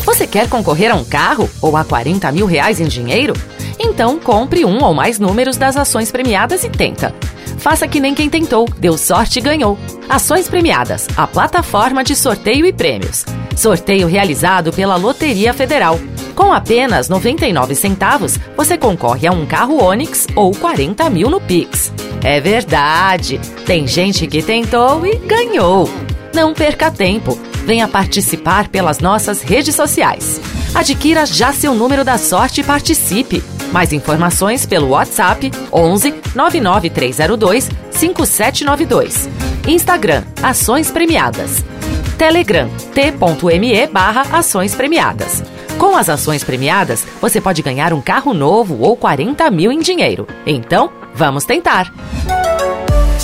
Você quer concorrer a um carro ou a 40 mil reais em dinheiro? Então compre um ou mais números das ações premiadas e tenta. Faça que nem quem tentou, deu sorte e ganhou. Ações premiadas, a plataforma de sorteio e prêmios. Sorteio realizado pela Loteria Federal. Com apenas 99 centavos, você concorre a um carro Onix ou 40 mil no Pix. É verdade! Tem gente que tentou e ganhou. Não perca tempo. Venha participar pelas nossas redes sociais. Adquira já seu número da sorte e participe. Mais informações pelo WhatsApp 11 99302 5792. Instagram Ações Premiadas. Telegram t.me barra Ações Premiadas. Com as ações premiadas, você pode ganhar um carro novo ou 40 mil em dinheiro. Então, vamos tentar!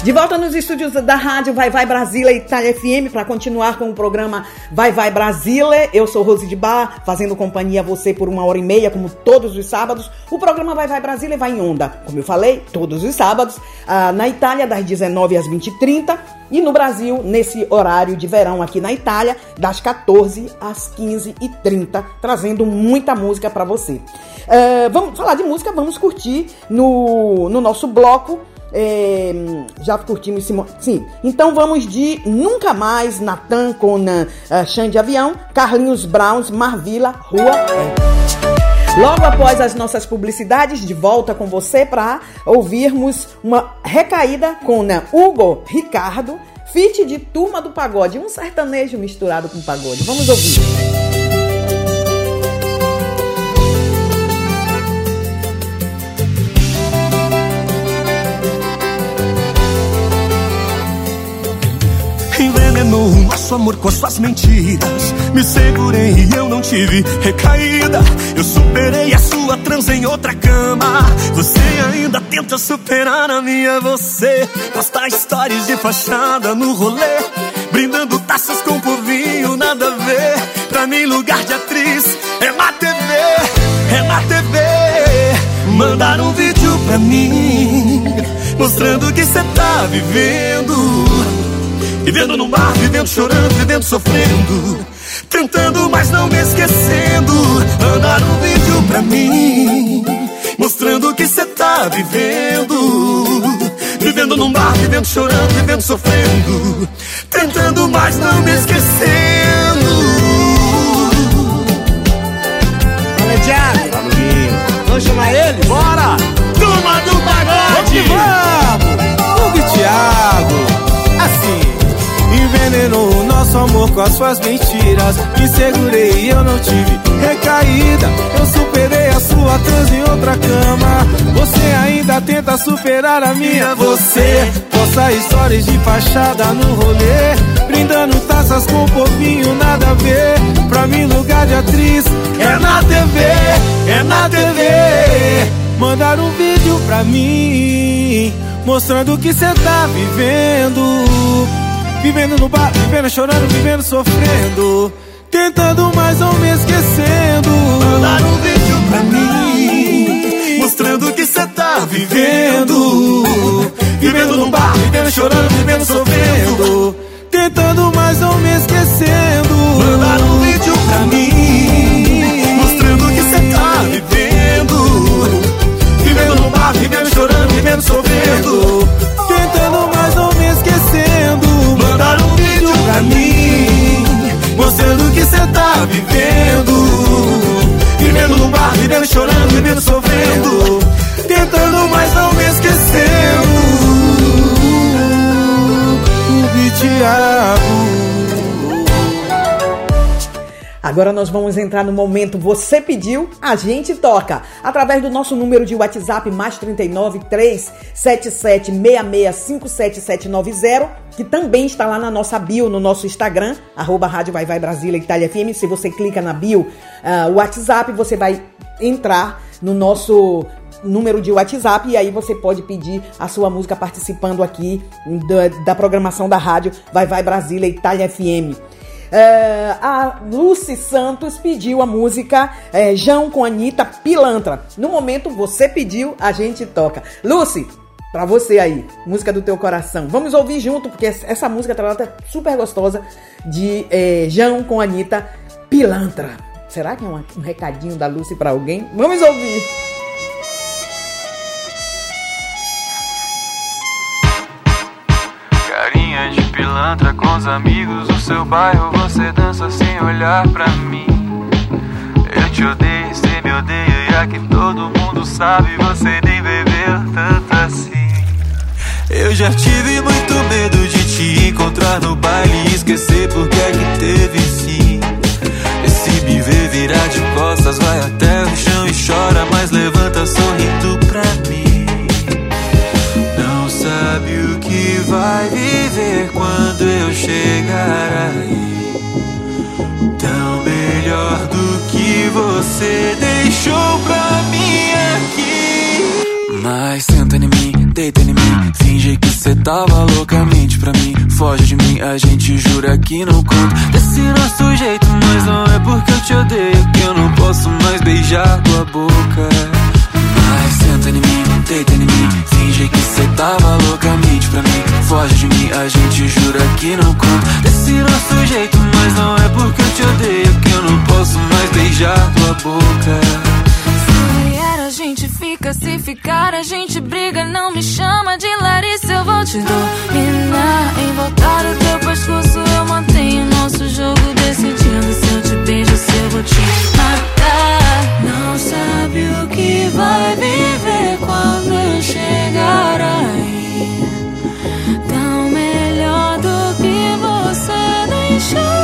De volta nos estúdios da rádio Vai Vai Brasília Itália FM para continuar com o programa Vai Vai Brasília. Eu sou Rose de Bar, fazendo companhia a você por uma hora e meia, como todos os sábados. O programa Vai Vai Brasília vai em onda, como eu falei, todos os sábados, ah, na Itália, das 19 às 20h30. E no Brasil, nesse horário de verão aqui na Itália, das 14 às 15h30, trazendo muita música para você. Ah, vamos falar de música, vamos curtir no, no nosso bloco. É, já curtimos mo- Sim. Então vamos de Nunca Mais, Natan com uh, Xande de Avião, Carlinhos Browns, Marvila, Rua é. Logo após as nossas publicidades, de volta com você para ouvirmos uma recaída com né, Hugo Ricardo, feat de Turma do Pagode, um sertanejo misturado com pagode. Vamos ouvir.
Envenenou o nosso amor com as suas mentiras. Me segurei e eu não tive recaída. Eu superei a sua transa em outra cama. Você ainda tenta superar a minha. Você posta histórias de fachada no rolê. Brindando taças com povinho, nada a ver. Pra mim, lugar de atriz é na TV, é na TV. Mandaram um vídeo pra mim, mostrando que cê tá vivendo. Vivendo no mar, vivendo chorando, vivendo sofrendo Tentando, mas não me esquecendo Mandaram um vídeo pra mim Mostrando o que cê tá vivendo Vivendo no mar, vivendo chorando, vivendo sofrendo Tentando, mas não me esquecendo
Fala, Thiago. Vamos chamar ele?
Bora! Turma do pagode!
Vamos!
Envenenou o nosso amor com as suas mentiras. Me segurei e eu não tive recaída. Eu superei a sua trans em outra cama. Você ainda tenta superar a minha. Você posta histórias de fachada no rolê. Brindando taças com povinho, nada a ver. Pra mim lugar de atriz é na TV, é na TV Mandaram um vídeo pra mim Mostrando o que cê tá vivendo Vivendo no bar, vivendo chorando, vivendo sofrendo. Tentando, mas não me esquecendo.
Mandaram um vídeo pra mim Mostrando o que cê tá vivendo.
Vivendo no bar, vivendo chorando, vivendo sofrendo. Tentando, mas não me esquecendo.
Mandaram um vídeo pra mim Mostrando o que cê tá vivendo.
Vivendo no bar, vivendo chorando, vivendo sofrendo vivendo. Vivendo no bar, vivendo chorando, vivendo sofrendo. Tentando, mas não
Agora nós vamos entrar no momento Você Pediu, a gente toca. Através do nosso número de WhatsApp, mais 39 377 57790, que também está lá na nossa bio, no nosso Instagram, arroba Rádio Vai Vai Brasília Itália FM. Se você clica na bio, uh, WhatsApp, você vai entrar no nosso número de WhatsApp e aí você pode pedir a sua música participando aqui da, da programação da rádio Vai Vai Brasília Itália FM. É, a Lucy Santos pediu a música é, João com Anitta Pilantra. No momento você pediu, a gente toca. Lucy, Pra você aí, música do teu coração. Vamos ouvir junto, porque essa música tá super gostosa de eh, João com Anitta, Pilantra. Será que é uma- um recadinho da Lucy pra alguém? Vamos ouvir.
De pilantra com os amigos do seu bairro, você dança sem olhar pra mim. Eu te odeio, você me odeia, e aqui todo mundo sabe, você nem bebeu tanto assim. Eu já tive muito medo de te encontrar no baile e esquecer porque é que teve sim. E se me ver virar de costas, vai até o chão e chora, mas levanta sorrindo pra mim. Vai viver quando eu chegar aí. Tão melhor do que você deixou pra mim aqui. Mas senta em mim, deita em mim. Finge que cê tava loucamente pra mim. Foge de mim, a gente jura que não conta. Desse nosso jeito, mas não é porque eu te odeio. Que eu não posso mais beijar tua boca. Mas senta em mim, deita em mim. Finge que cê tava loucamente. Foge de mim, a gente jura que não conta. Desse nosso jeito, mas não é porque eu te odeio. Que eu não posso mais beijar tua boca.
Se vier, a gente fica, se ficar, a gente briga. Não me chama de Larissa, eu vou te dominar. Em voltar o teu pescoço, eu mantenho nosso jogo. Decidindo se eu te beijo, se eu vou te matar. Não sabe o que vai viver quando eu chegar aí. Deixou.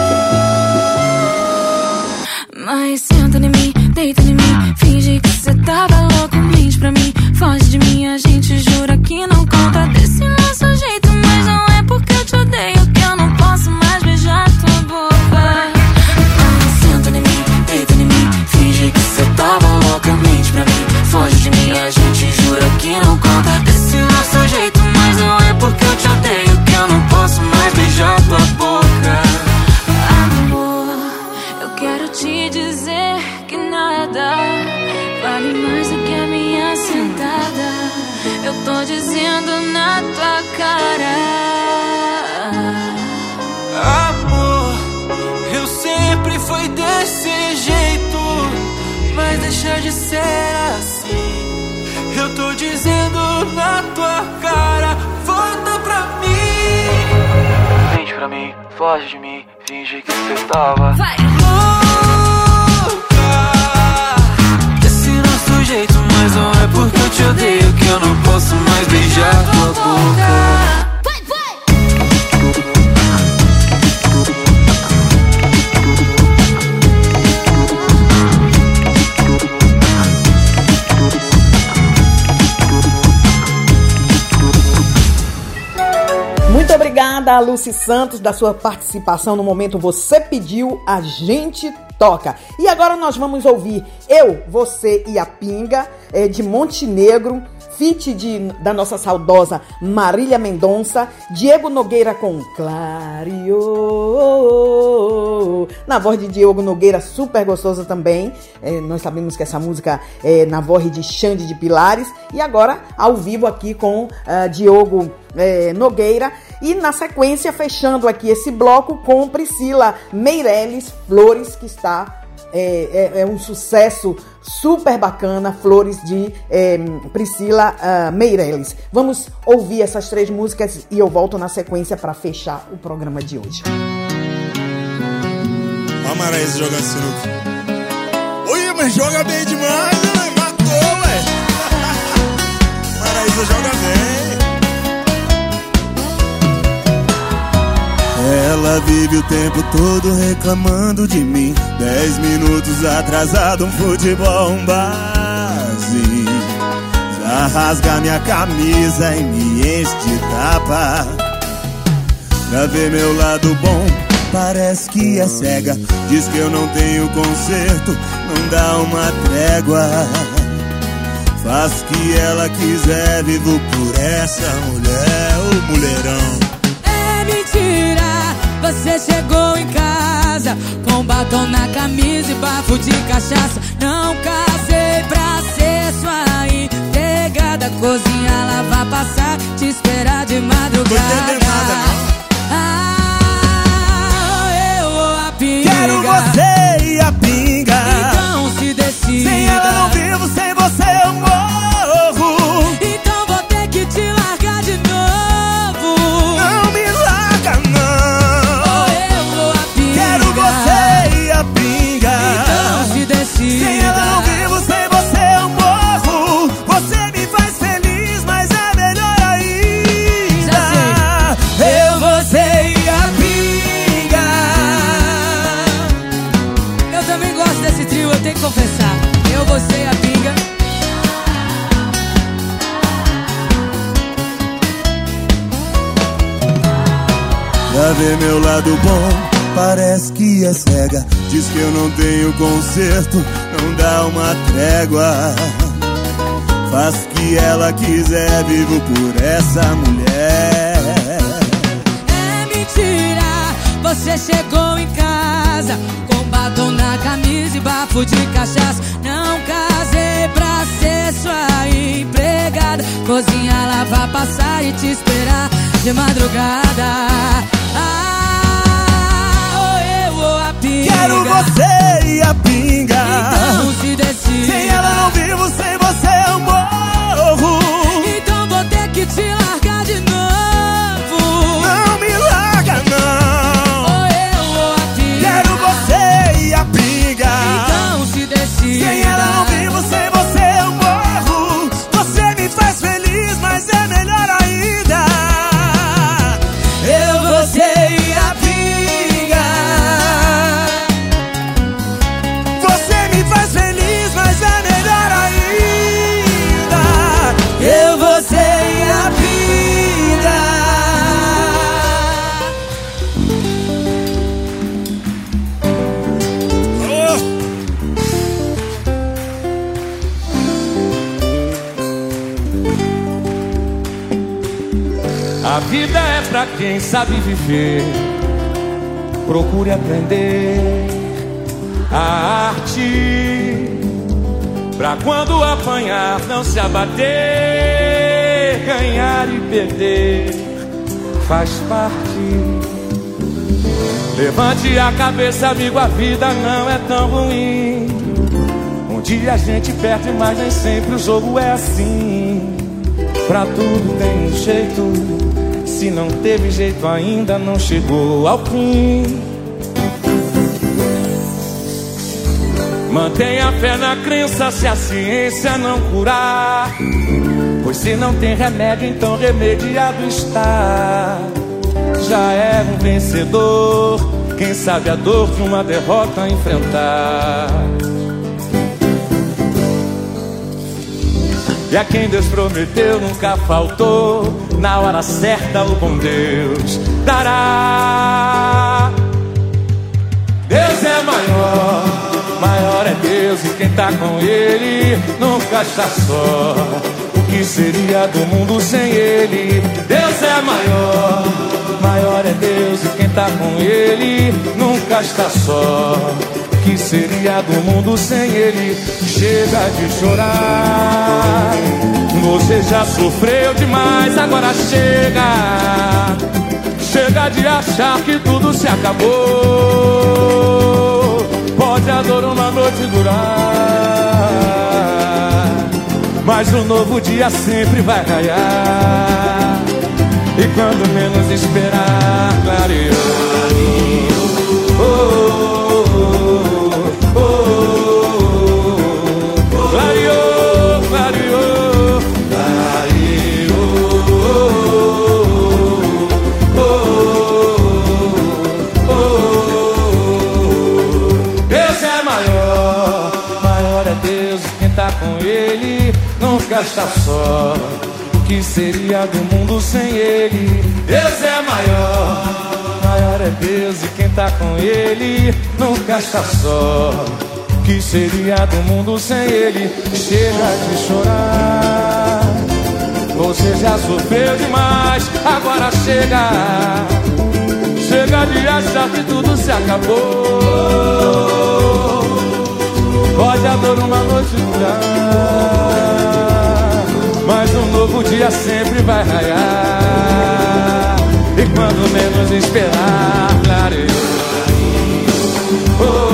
Mas senta em mim, deita em mim. Finge que cê tava louco, mente pra mim. Foge de mim, a gente jura que não conta desse nosso jeito. Mas não é porque eu te odeio que eu não posso mais beijar tua boca.
Mas senta em mim, deita em mim. Finge que cê tava loucamente pra mim. Foge de mim, a gente jura que não conta ser assim. Eu tô dizendo na tua cara, volta pra mim. Mente pra mim, foge de mim, finge que você tava.
Vai.
Desse nosso jeito, mas não é porque eu te odeio que eu não posso mais beijar tua boca.
Obrigada Lucy Santos da sua participação no momento Você Pediu, a gente toca. E agora nós vamos ouvir Eu, Você e a Pinga, eh, de Montenegro, feat de, da nossa saudosa Marília Mendonça, Diego Nogueira com Clario, na voz de Diego Nogueira, super gostosa também. Eh, nós sabemos que essa música é na voz de Xande de Pilares. E agora, ao vivo aqui com ah, Diogo eh, Nogueira. E na sequência, fechando aqui esse bloco com Priscila Meirelles Flores, que está. É, é- é um sucesso super bacana, Flores de eh, Priscila ah, Meirelles. Vamos ouvir essas três músicas e eu volto na sequência para fechar o programa de hoje.
Maraísa jogando sinuca. Oi, mas joga bem demais, né? Matou, ué. Maraísa joga bem. Ela vive o tempo todo reclamando de mim. Dez minutos atrasado, um futebol, um base. Já rasga minha camisa e me enche de tapa. Pra ver meu lado bom, parece que é cega. Diz que eu não tenho conserto, não dá uma trégua. Faço o que ela quiser, vivo por essa mulher, o mulherão.
É mentira, você chegou em casa com batom na camisa e bafo de cachaça. Não casei pra ser sua empregada, cozinhar, lavar, passar
esperar de madrugada. Ah, eu ou a pinga.
Quero você e a pinga.
Então se decida.
Sem ela não vivo, sem
confessar. Eu, e a pinga.
Pra ver meu lado bom, parece que é cega. Diz que eu não tenho conserto, não dá uma trégua. Faz o que ela quiser, vivo por essa mulher.
É mentira, você chegou em casa com batom na camisa e bafo de cachaça. Não casei pra ser sua empregada. Cozinhar, lavar, passar e te esperar de madrugada. Ah,
Quero você e a pinga.
Então se decida.
Sem ela não vivo, sem você eu morro.
Então vou ter que te largar de novo.
Quem sabe viver. Procure aprender a arte. Pra quando apanhar, não se abater. Ganhar e perder faz parte. Levante a cabeça, amigo, a vida não é tão ruim. Um dia a gente perde, mas nem sempre o jogo é assim. Pra tudo tem um jeito. Se não teve jeito ainda, não chegou ao fim. Mantenha fé na crença se a ciência não curar. Pois se não tem remédio, então remediado está. Já é um vencedor. Quem sabe a dor de uma derrota enfrentar. E a quem Deus prometeu nunca faltou. Na hora certa, o bom Deus dará. Deus é maior, maior é Deus e quem tá com Ele nunca está só. O que seria do mundo sem Ele? Deus é maior, maior é Deus e quem tá com Ele nunca está só. Que seria do mundo sem Ele? Chega de chorar. Você já sofreu demais, agora chega. Chega de achar que tudo se acabou. Pode a dor uma noite durar, mas um novo dia sempre vai raiar. E quando menos esperar, clareou. Nunca está só. O que seria do mundo sem Ele? Deus é maior, maior é Deus e quem tá com Ele nunca está só. O que seria do mundo sem Ele? Chega de chorar. Você já sofreu demais, agora chega. Chega de achar que tudo se acabou. Pode a dor uma noite durar, um novo dia sempre vai raiar. E quando menos esperar, clareou.
De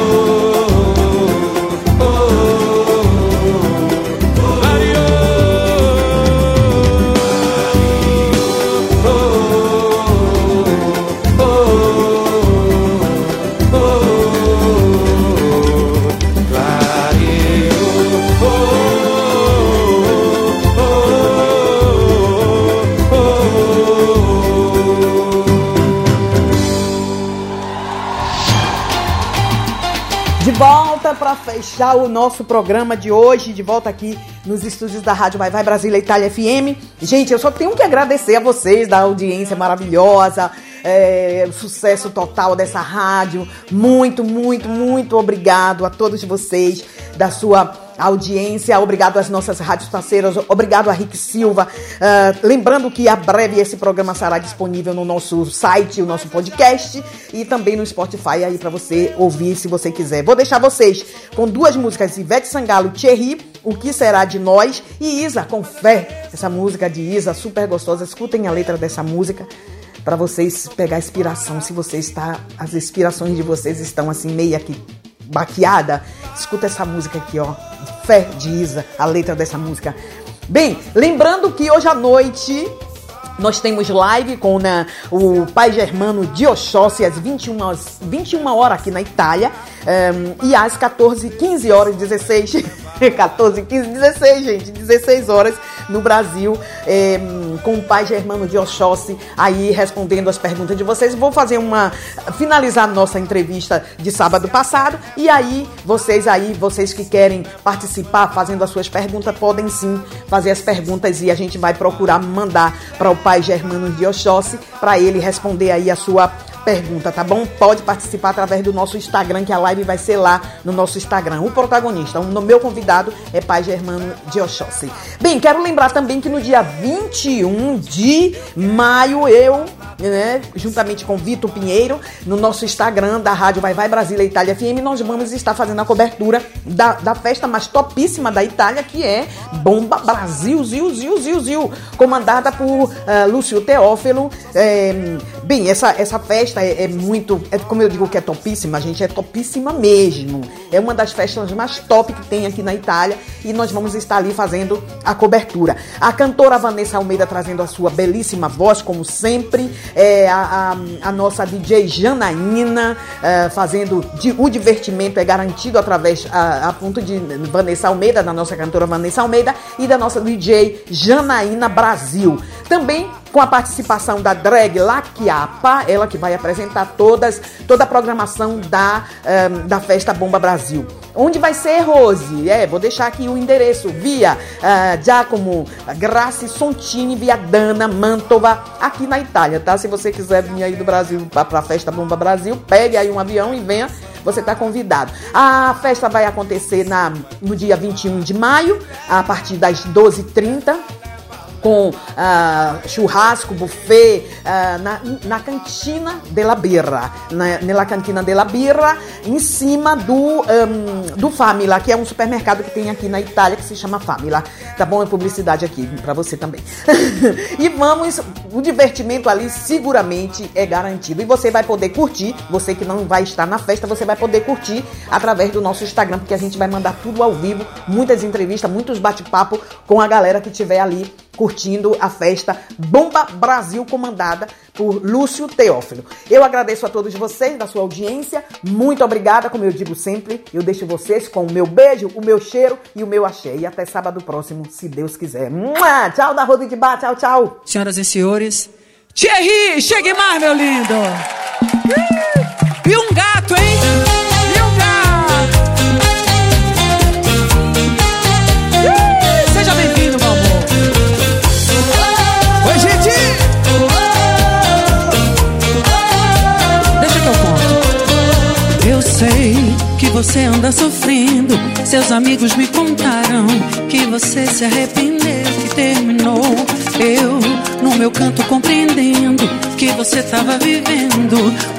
fechar o nosso programa de hoje, de volta aqui nos estúdios da Rádio Vai Vai Brasília Itália FM. Gente, eu só tenho que agradecer a vocês da audiência maravilhosa, é, o sucesso total dessa rádio. Muito, muito, muito obrigado a todos vocês da sua audiência, obrigado às nossas rádios parceiras, obrigado a Rick Silva. Ah, lembrando que a breve esse programa será disponível no nosso site, o nosso podcast e também no Spotify aí para você ouvir se você quiser. Vou deixar vocês com duas músicas, Ivete Sangalo, Thierry, O Que Será de Nós e Isa, com fé. Essa música de Isa, super gostosa. Escutem a letra dessa música para vocês pegar inspiração. Se você está, as inspirações de vocês estão assim meio aqui baqueada, escuta essa música aqui, ó. Fé de Isa, a letra dessa música. Bem, lembrando que hoje à noite nós temos live com né, o pai germano de Oxóssi às 21, horas- 21 horas aqui na Itália ehm, e às 14, 15 horas, 16, 14, 15, 16, gente, 16 horas no Brasil ehm, com o pai germano de Oxóssi aí respondendo as perguntas de vocês. Vou fazer uma, finalizar nossa entrevista de sábado passado e aí vocês aí, vocês que querem participar fazendo as suas perguntas, podem sim fazer as perguntas e a gente vai procurar mandar para o pai Germano de Oxóssi para ele responder aí a sua pergunta, tá bom? Pode participar através do nosso Instagram, que a live vai ser lá no nosso Instagram. O protagonista, o meu convidado é Pai Germano de Oxóssi. Bem, quero lembrar também que no dia 21 de maio, eu, né, juntamente com Vitor Pinheiro, no nosso Instagram da Rádio Vai Vai Brasília Itália FM, nós vamos estar fazendo a cobertura da, da festa mais topíssima da Itália, que é Bomba Brasil, Zil, Zil, Zil, Zil, comandada por ah, Lúcio Teófilo. É, bem, essa, essa festa é, é muito, é, como eu digo que é topíssima, gente, é topíssima mesmo. É uma das festas mais top que tem aqui na Itália e nós vamos estar ali fazendo a cobertura. A cantora Vanessa Almeida trazendo a sua belíssima voz, como sempre. É, a, a- a nossa DJ Janaína é, fazendo de- o divertimento é garantido através a, a ponto de Vanessa Almeida, da nossa cantora Vanessa Almeida e da nossa DJ Janaína Brasil. Também com a participação da drag Laquiapa, ela que vai apresentar todas, toda a programação da, ehm, da Festa Bomba Brasil. Onde vai ser, Rose? É, vou deixar aqui o endereço via ah, Giacomo Grassi Sontini, via Dana, Mantova, aqui na Itália, tá? Se você quiser vir aí do Brasil para a Festa Bomba Brasil, pegue aí um avião e venha você está convidado. A festa vai acontecer na, no dia 21 de maio, a partir das 12h30 com ah, churrasco, buffet ah, na, na cantina de la birra, na, nella cantina de la birra, em cima do, ahm, do Famila, que é um supermercado que tem aqui na Itália que se chama Famila. Tá bom? É publicidade aqui para você também. e vamos, o divertimento ali seguramente é garantido. E você vai poder curtir, você que não vai estar na festa, você vai poder curtir através do nosso Instagram, porque a gente vai mandar tudo ao vivo, muitas entrevistas, muitos bate-papo com a galera que estiver ali curtindo a festa Bomba Brasil, comandada por Lúcio Teófilo. Eu agradeço a todos vocês da sua audiência. Muito obrigada, como eu digo sempre. Eu deixo vocês com o meu beijo, o meu cheiro e o meu axé. E até sábado próximo, se Deus quiser. Mua! Tchau da Roda de Bar, tchau, tchau.
Senhoras e senhores, Thierry, chegue mais, meu lindo! E um gato, você anda sofrendo. Seus amigos me contaram que você se arrependeu, que terminou. Eu, no meu canto, compreendendo que você tava vivendo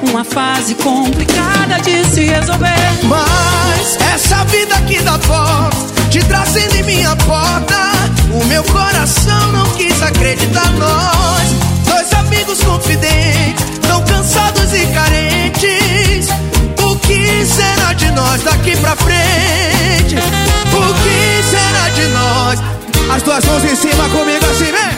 uma fase complicada de se resolver.
Mas essa vida que dá volta, te trazendo em minha porta, O meu coração não quis acreditar nós daqui pra frente? O que será de nós? As duas mãos em cima comigo assim, vem!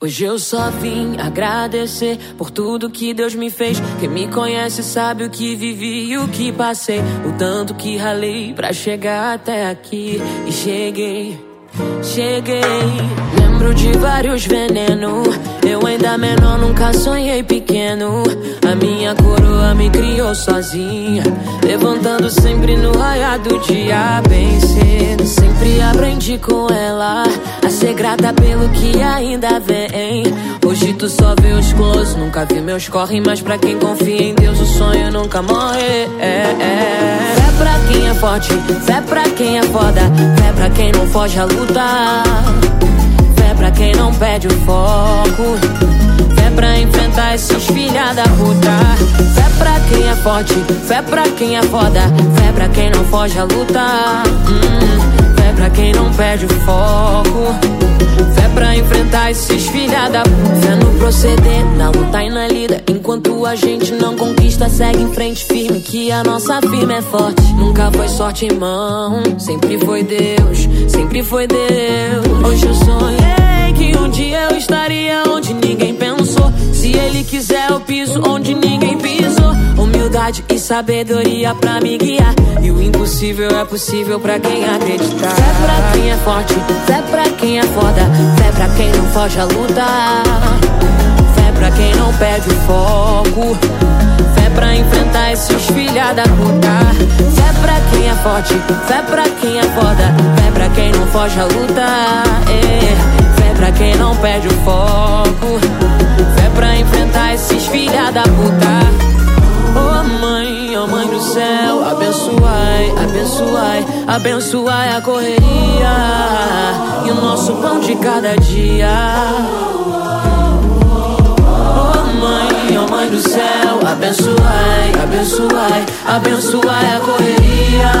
Hoje eu só vim agradecer por tudo que Deus me fez. Quem me conhece sabe o que vivi e o que passei. O tanto que ralei pra chegar até aqui. E cheguei, cheguei. Lembro de vários venenos. Eu ainda menor, nunca sonhei pequeno. A minha coroa me criou sozinha. Levantando sempre no raiar do dia, bem cedo. Sempre aprendi com ela a ser grata pelo que ainda vem. Hoje tu só vê os close, nunca vi meus corre. Mas pra quem confia em Deus, o sonho nunca morre. É, é. Fé pra quem é forte, fé pra quem é foda. Fé pra quem não foge a lutar. Pra quem não perde o foco. Fé pra enfrentar esses filha da puta. Fé pra quem é forte, fé pra quem é foda. Fé pra quem não foge a lutar. Hum, fé pra quem não perde o foco. Pra enfrentar esses filha da puta. Fé no proceder, na luta e na lida. Enquanto a gente não conquista, segue em frente firme. Que a nossa firma é forte. Nunca foi sorte, irmão. Sempre foi Deus, sempre foi Deus. Hoje eu sonhei que um dia eu estaria onde ninguém pensou. Se ele quiser, eu piso onde ninguém pisou. E sabedoria pra me guiar. E o impossível é possível pra quem acreditar. Fé pra quem é forte, fé pra quem é foda. Fé pra quem não foge a lutar. Fé pra quem não perde o foco. Fé pra enfrentar esses filha da puta. Fé pra quem é forte, fé pra quem é foda. Fé pra quem não foge a lutar. É. Fé pra quem não perde o foco. Fé pra enfrentar esses filha da puta. Oh mãe, oh mãe do céu, abençoai, abençoai, abençoai a correria e o nosso pão de cada dia. Oh mãe, oh mãe
do céu, abençoai, abençoai, abençoai a correria.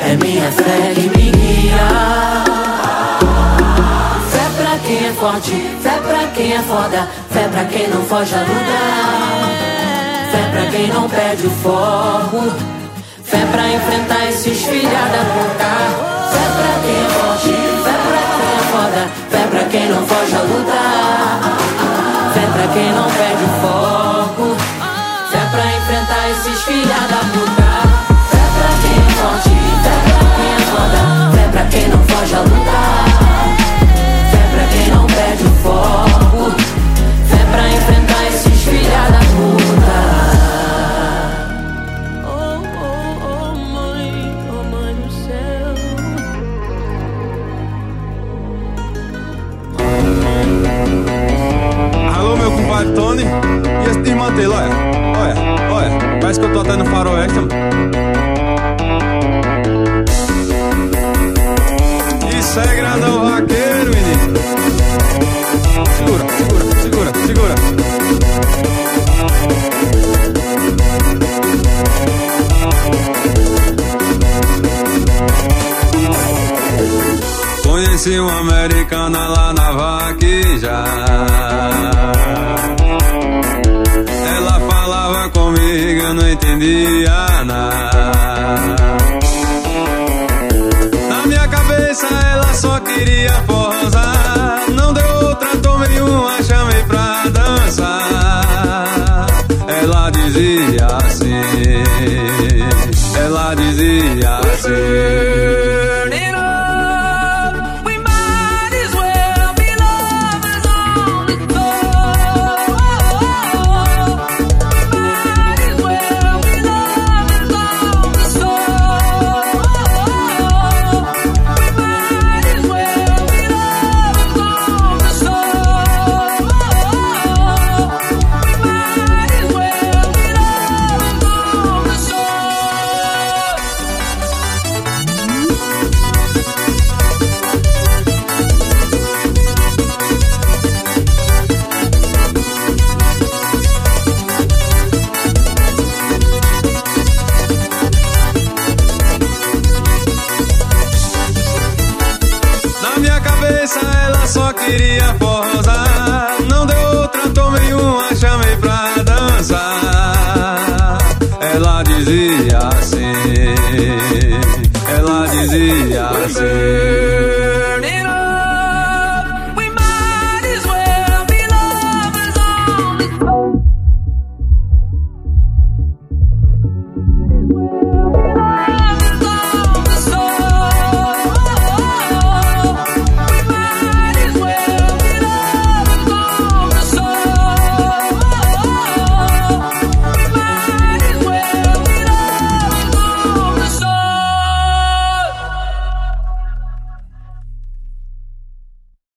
É minha fé que me guia. Fé pra quem é forte, fé pra quem é foda, fé pra quem não foge a luta. Quem não perde o foco, fé pra enfrentar esses filha da puta. Fé pra quem é forte, fé pra quem é foda, fé pra quem não foge a luta. Fé pra quem não perde o foco, fé pra enfrentar esses filha da puta. Fé pra quem é forte, fé pra quem é foda, fé pra quem não foge a luta.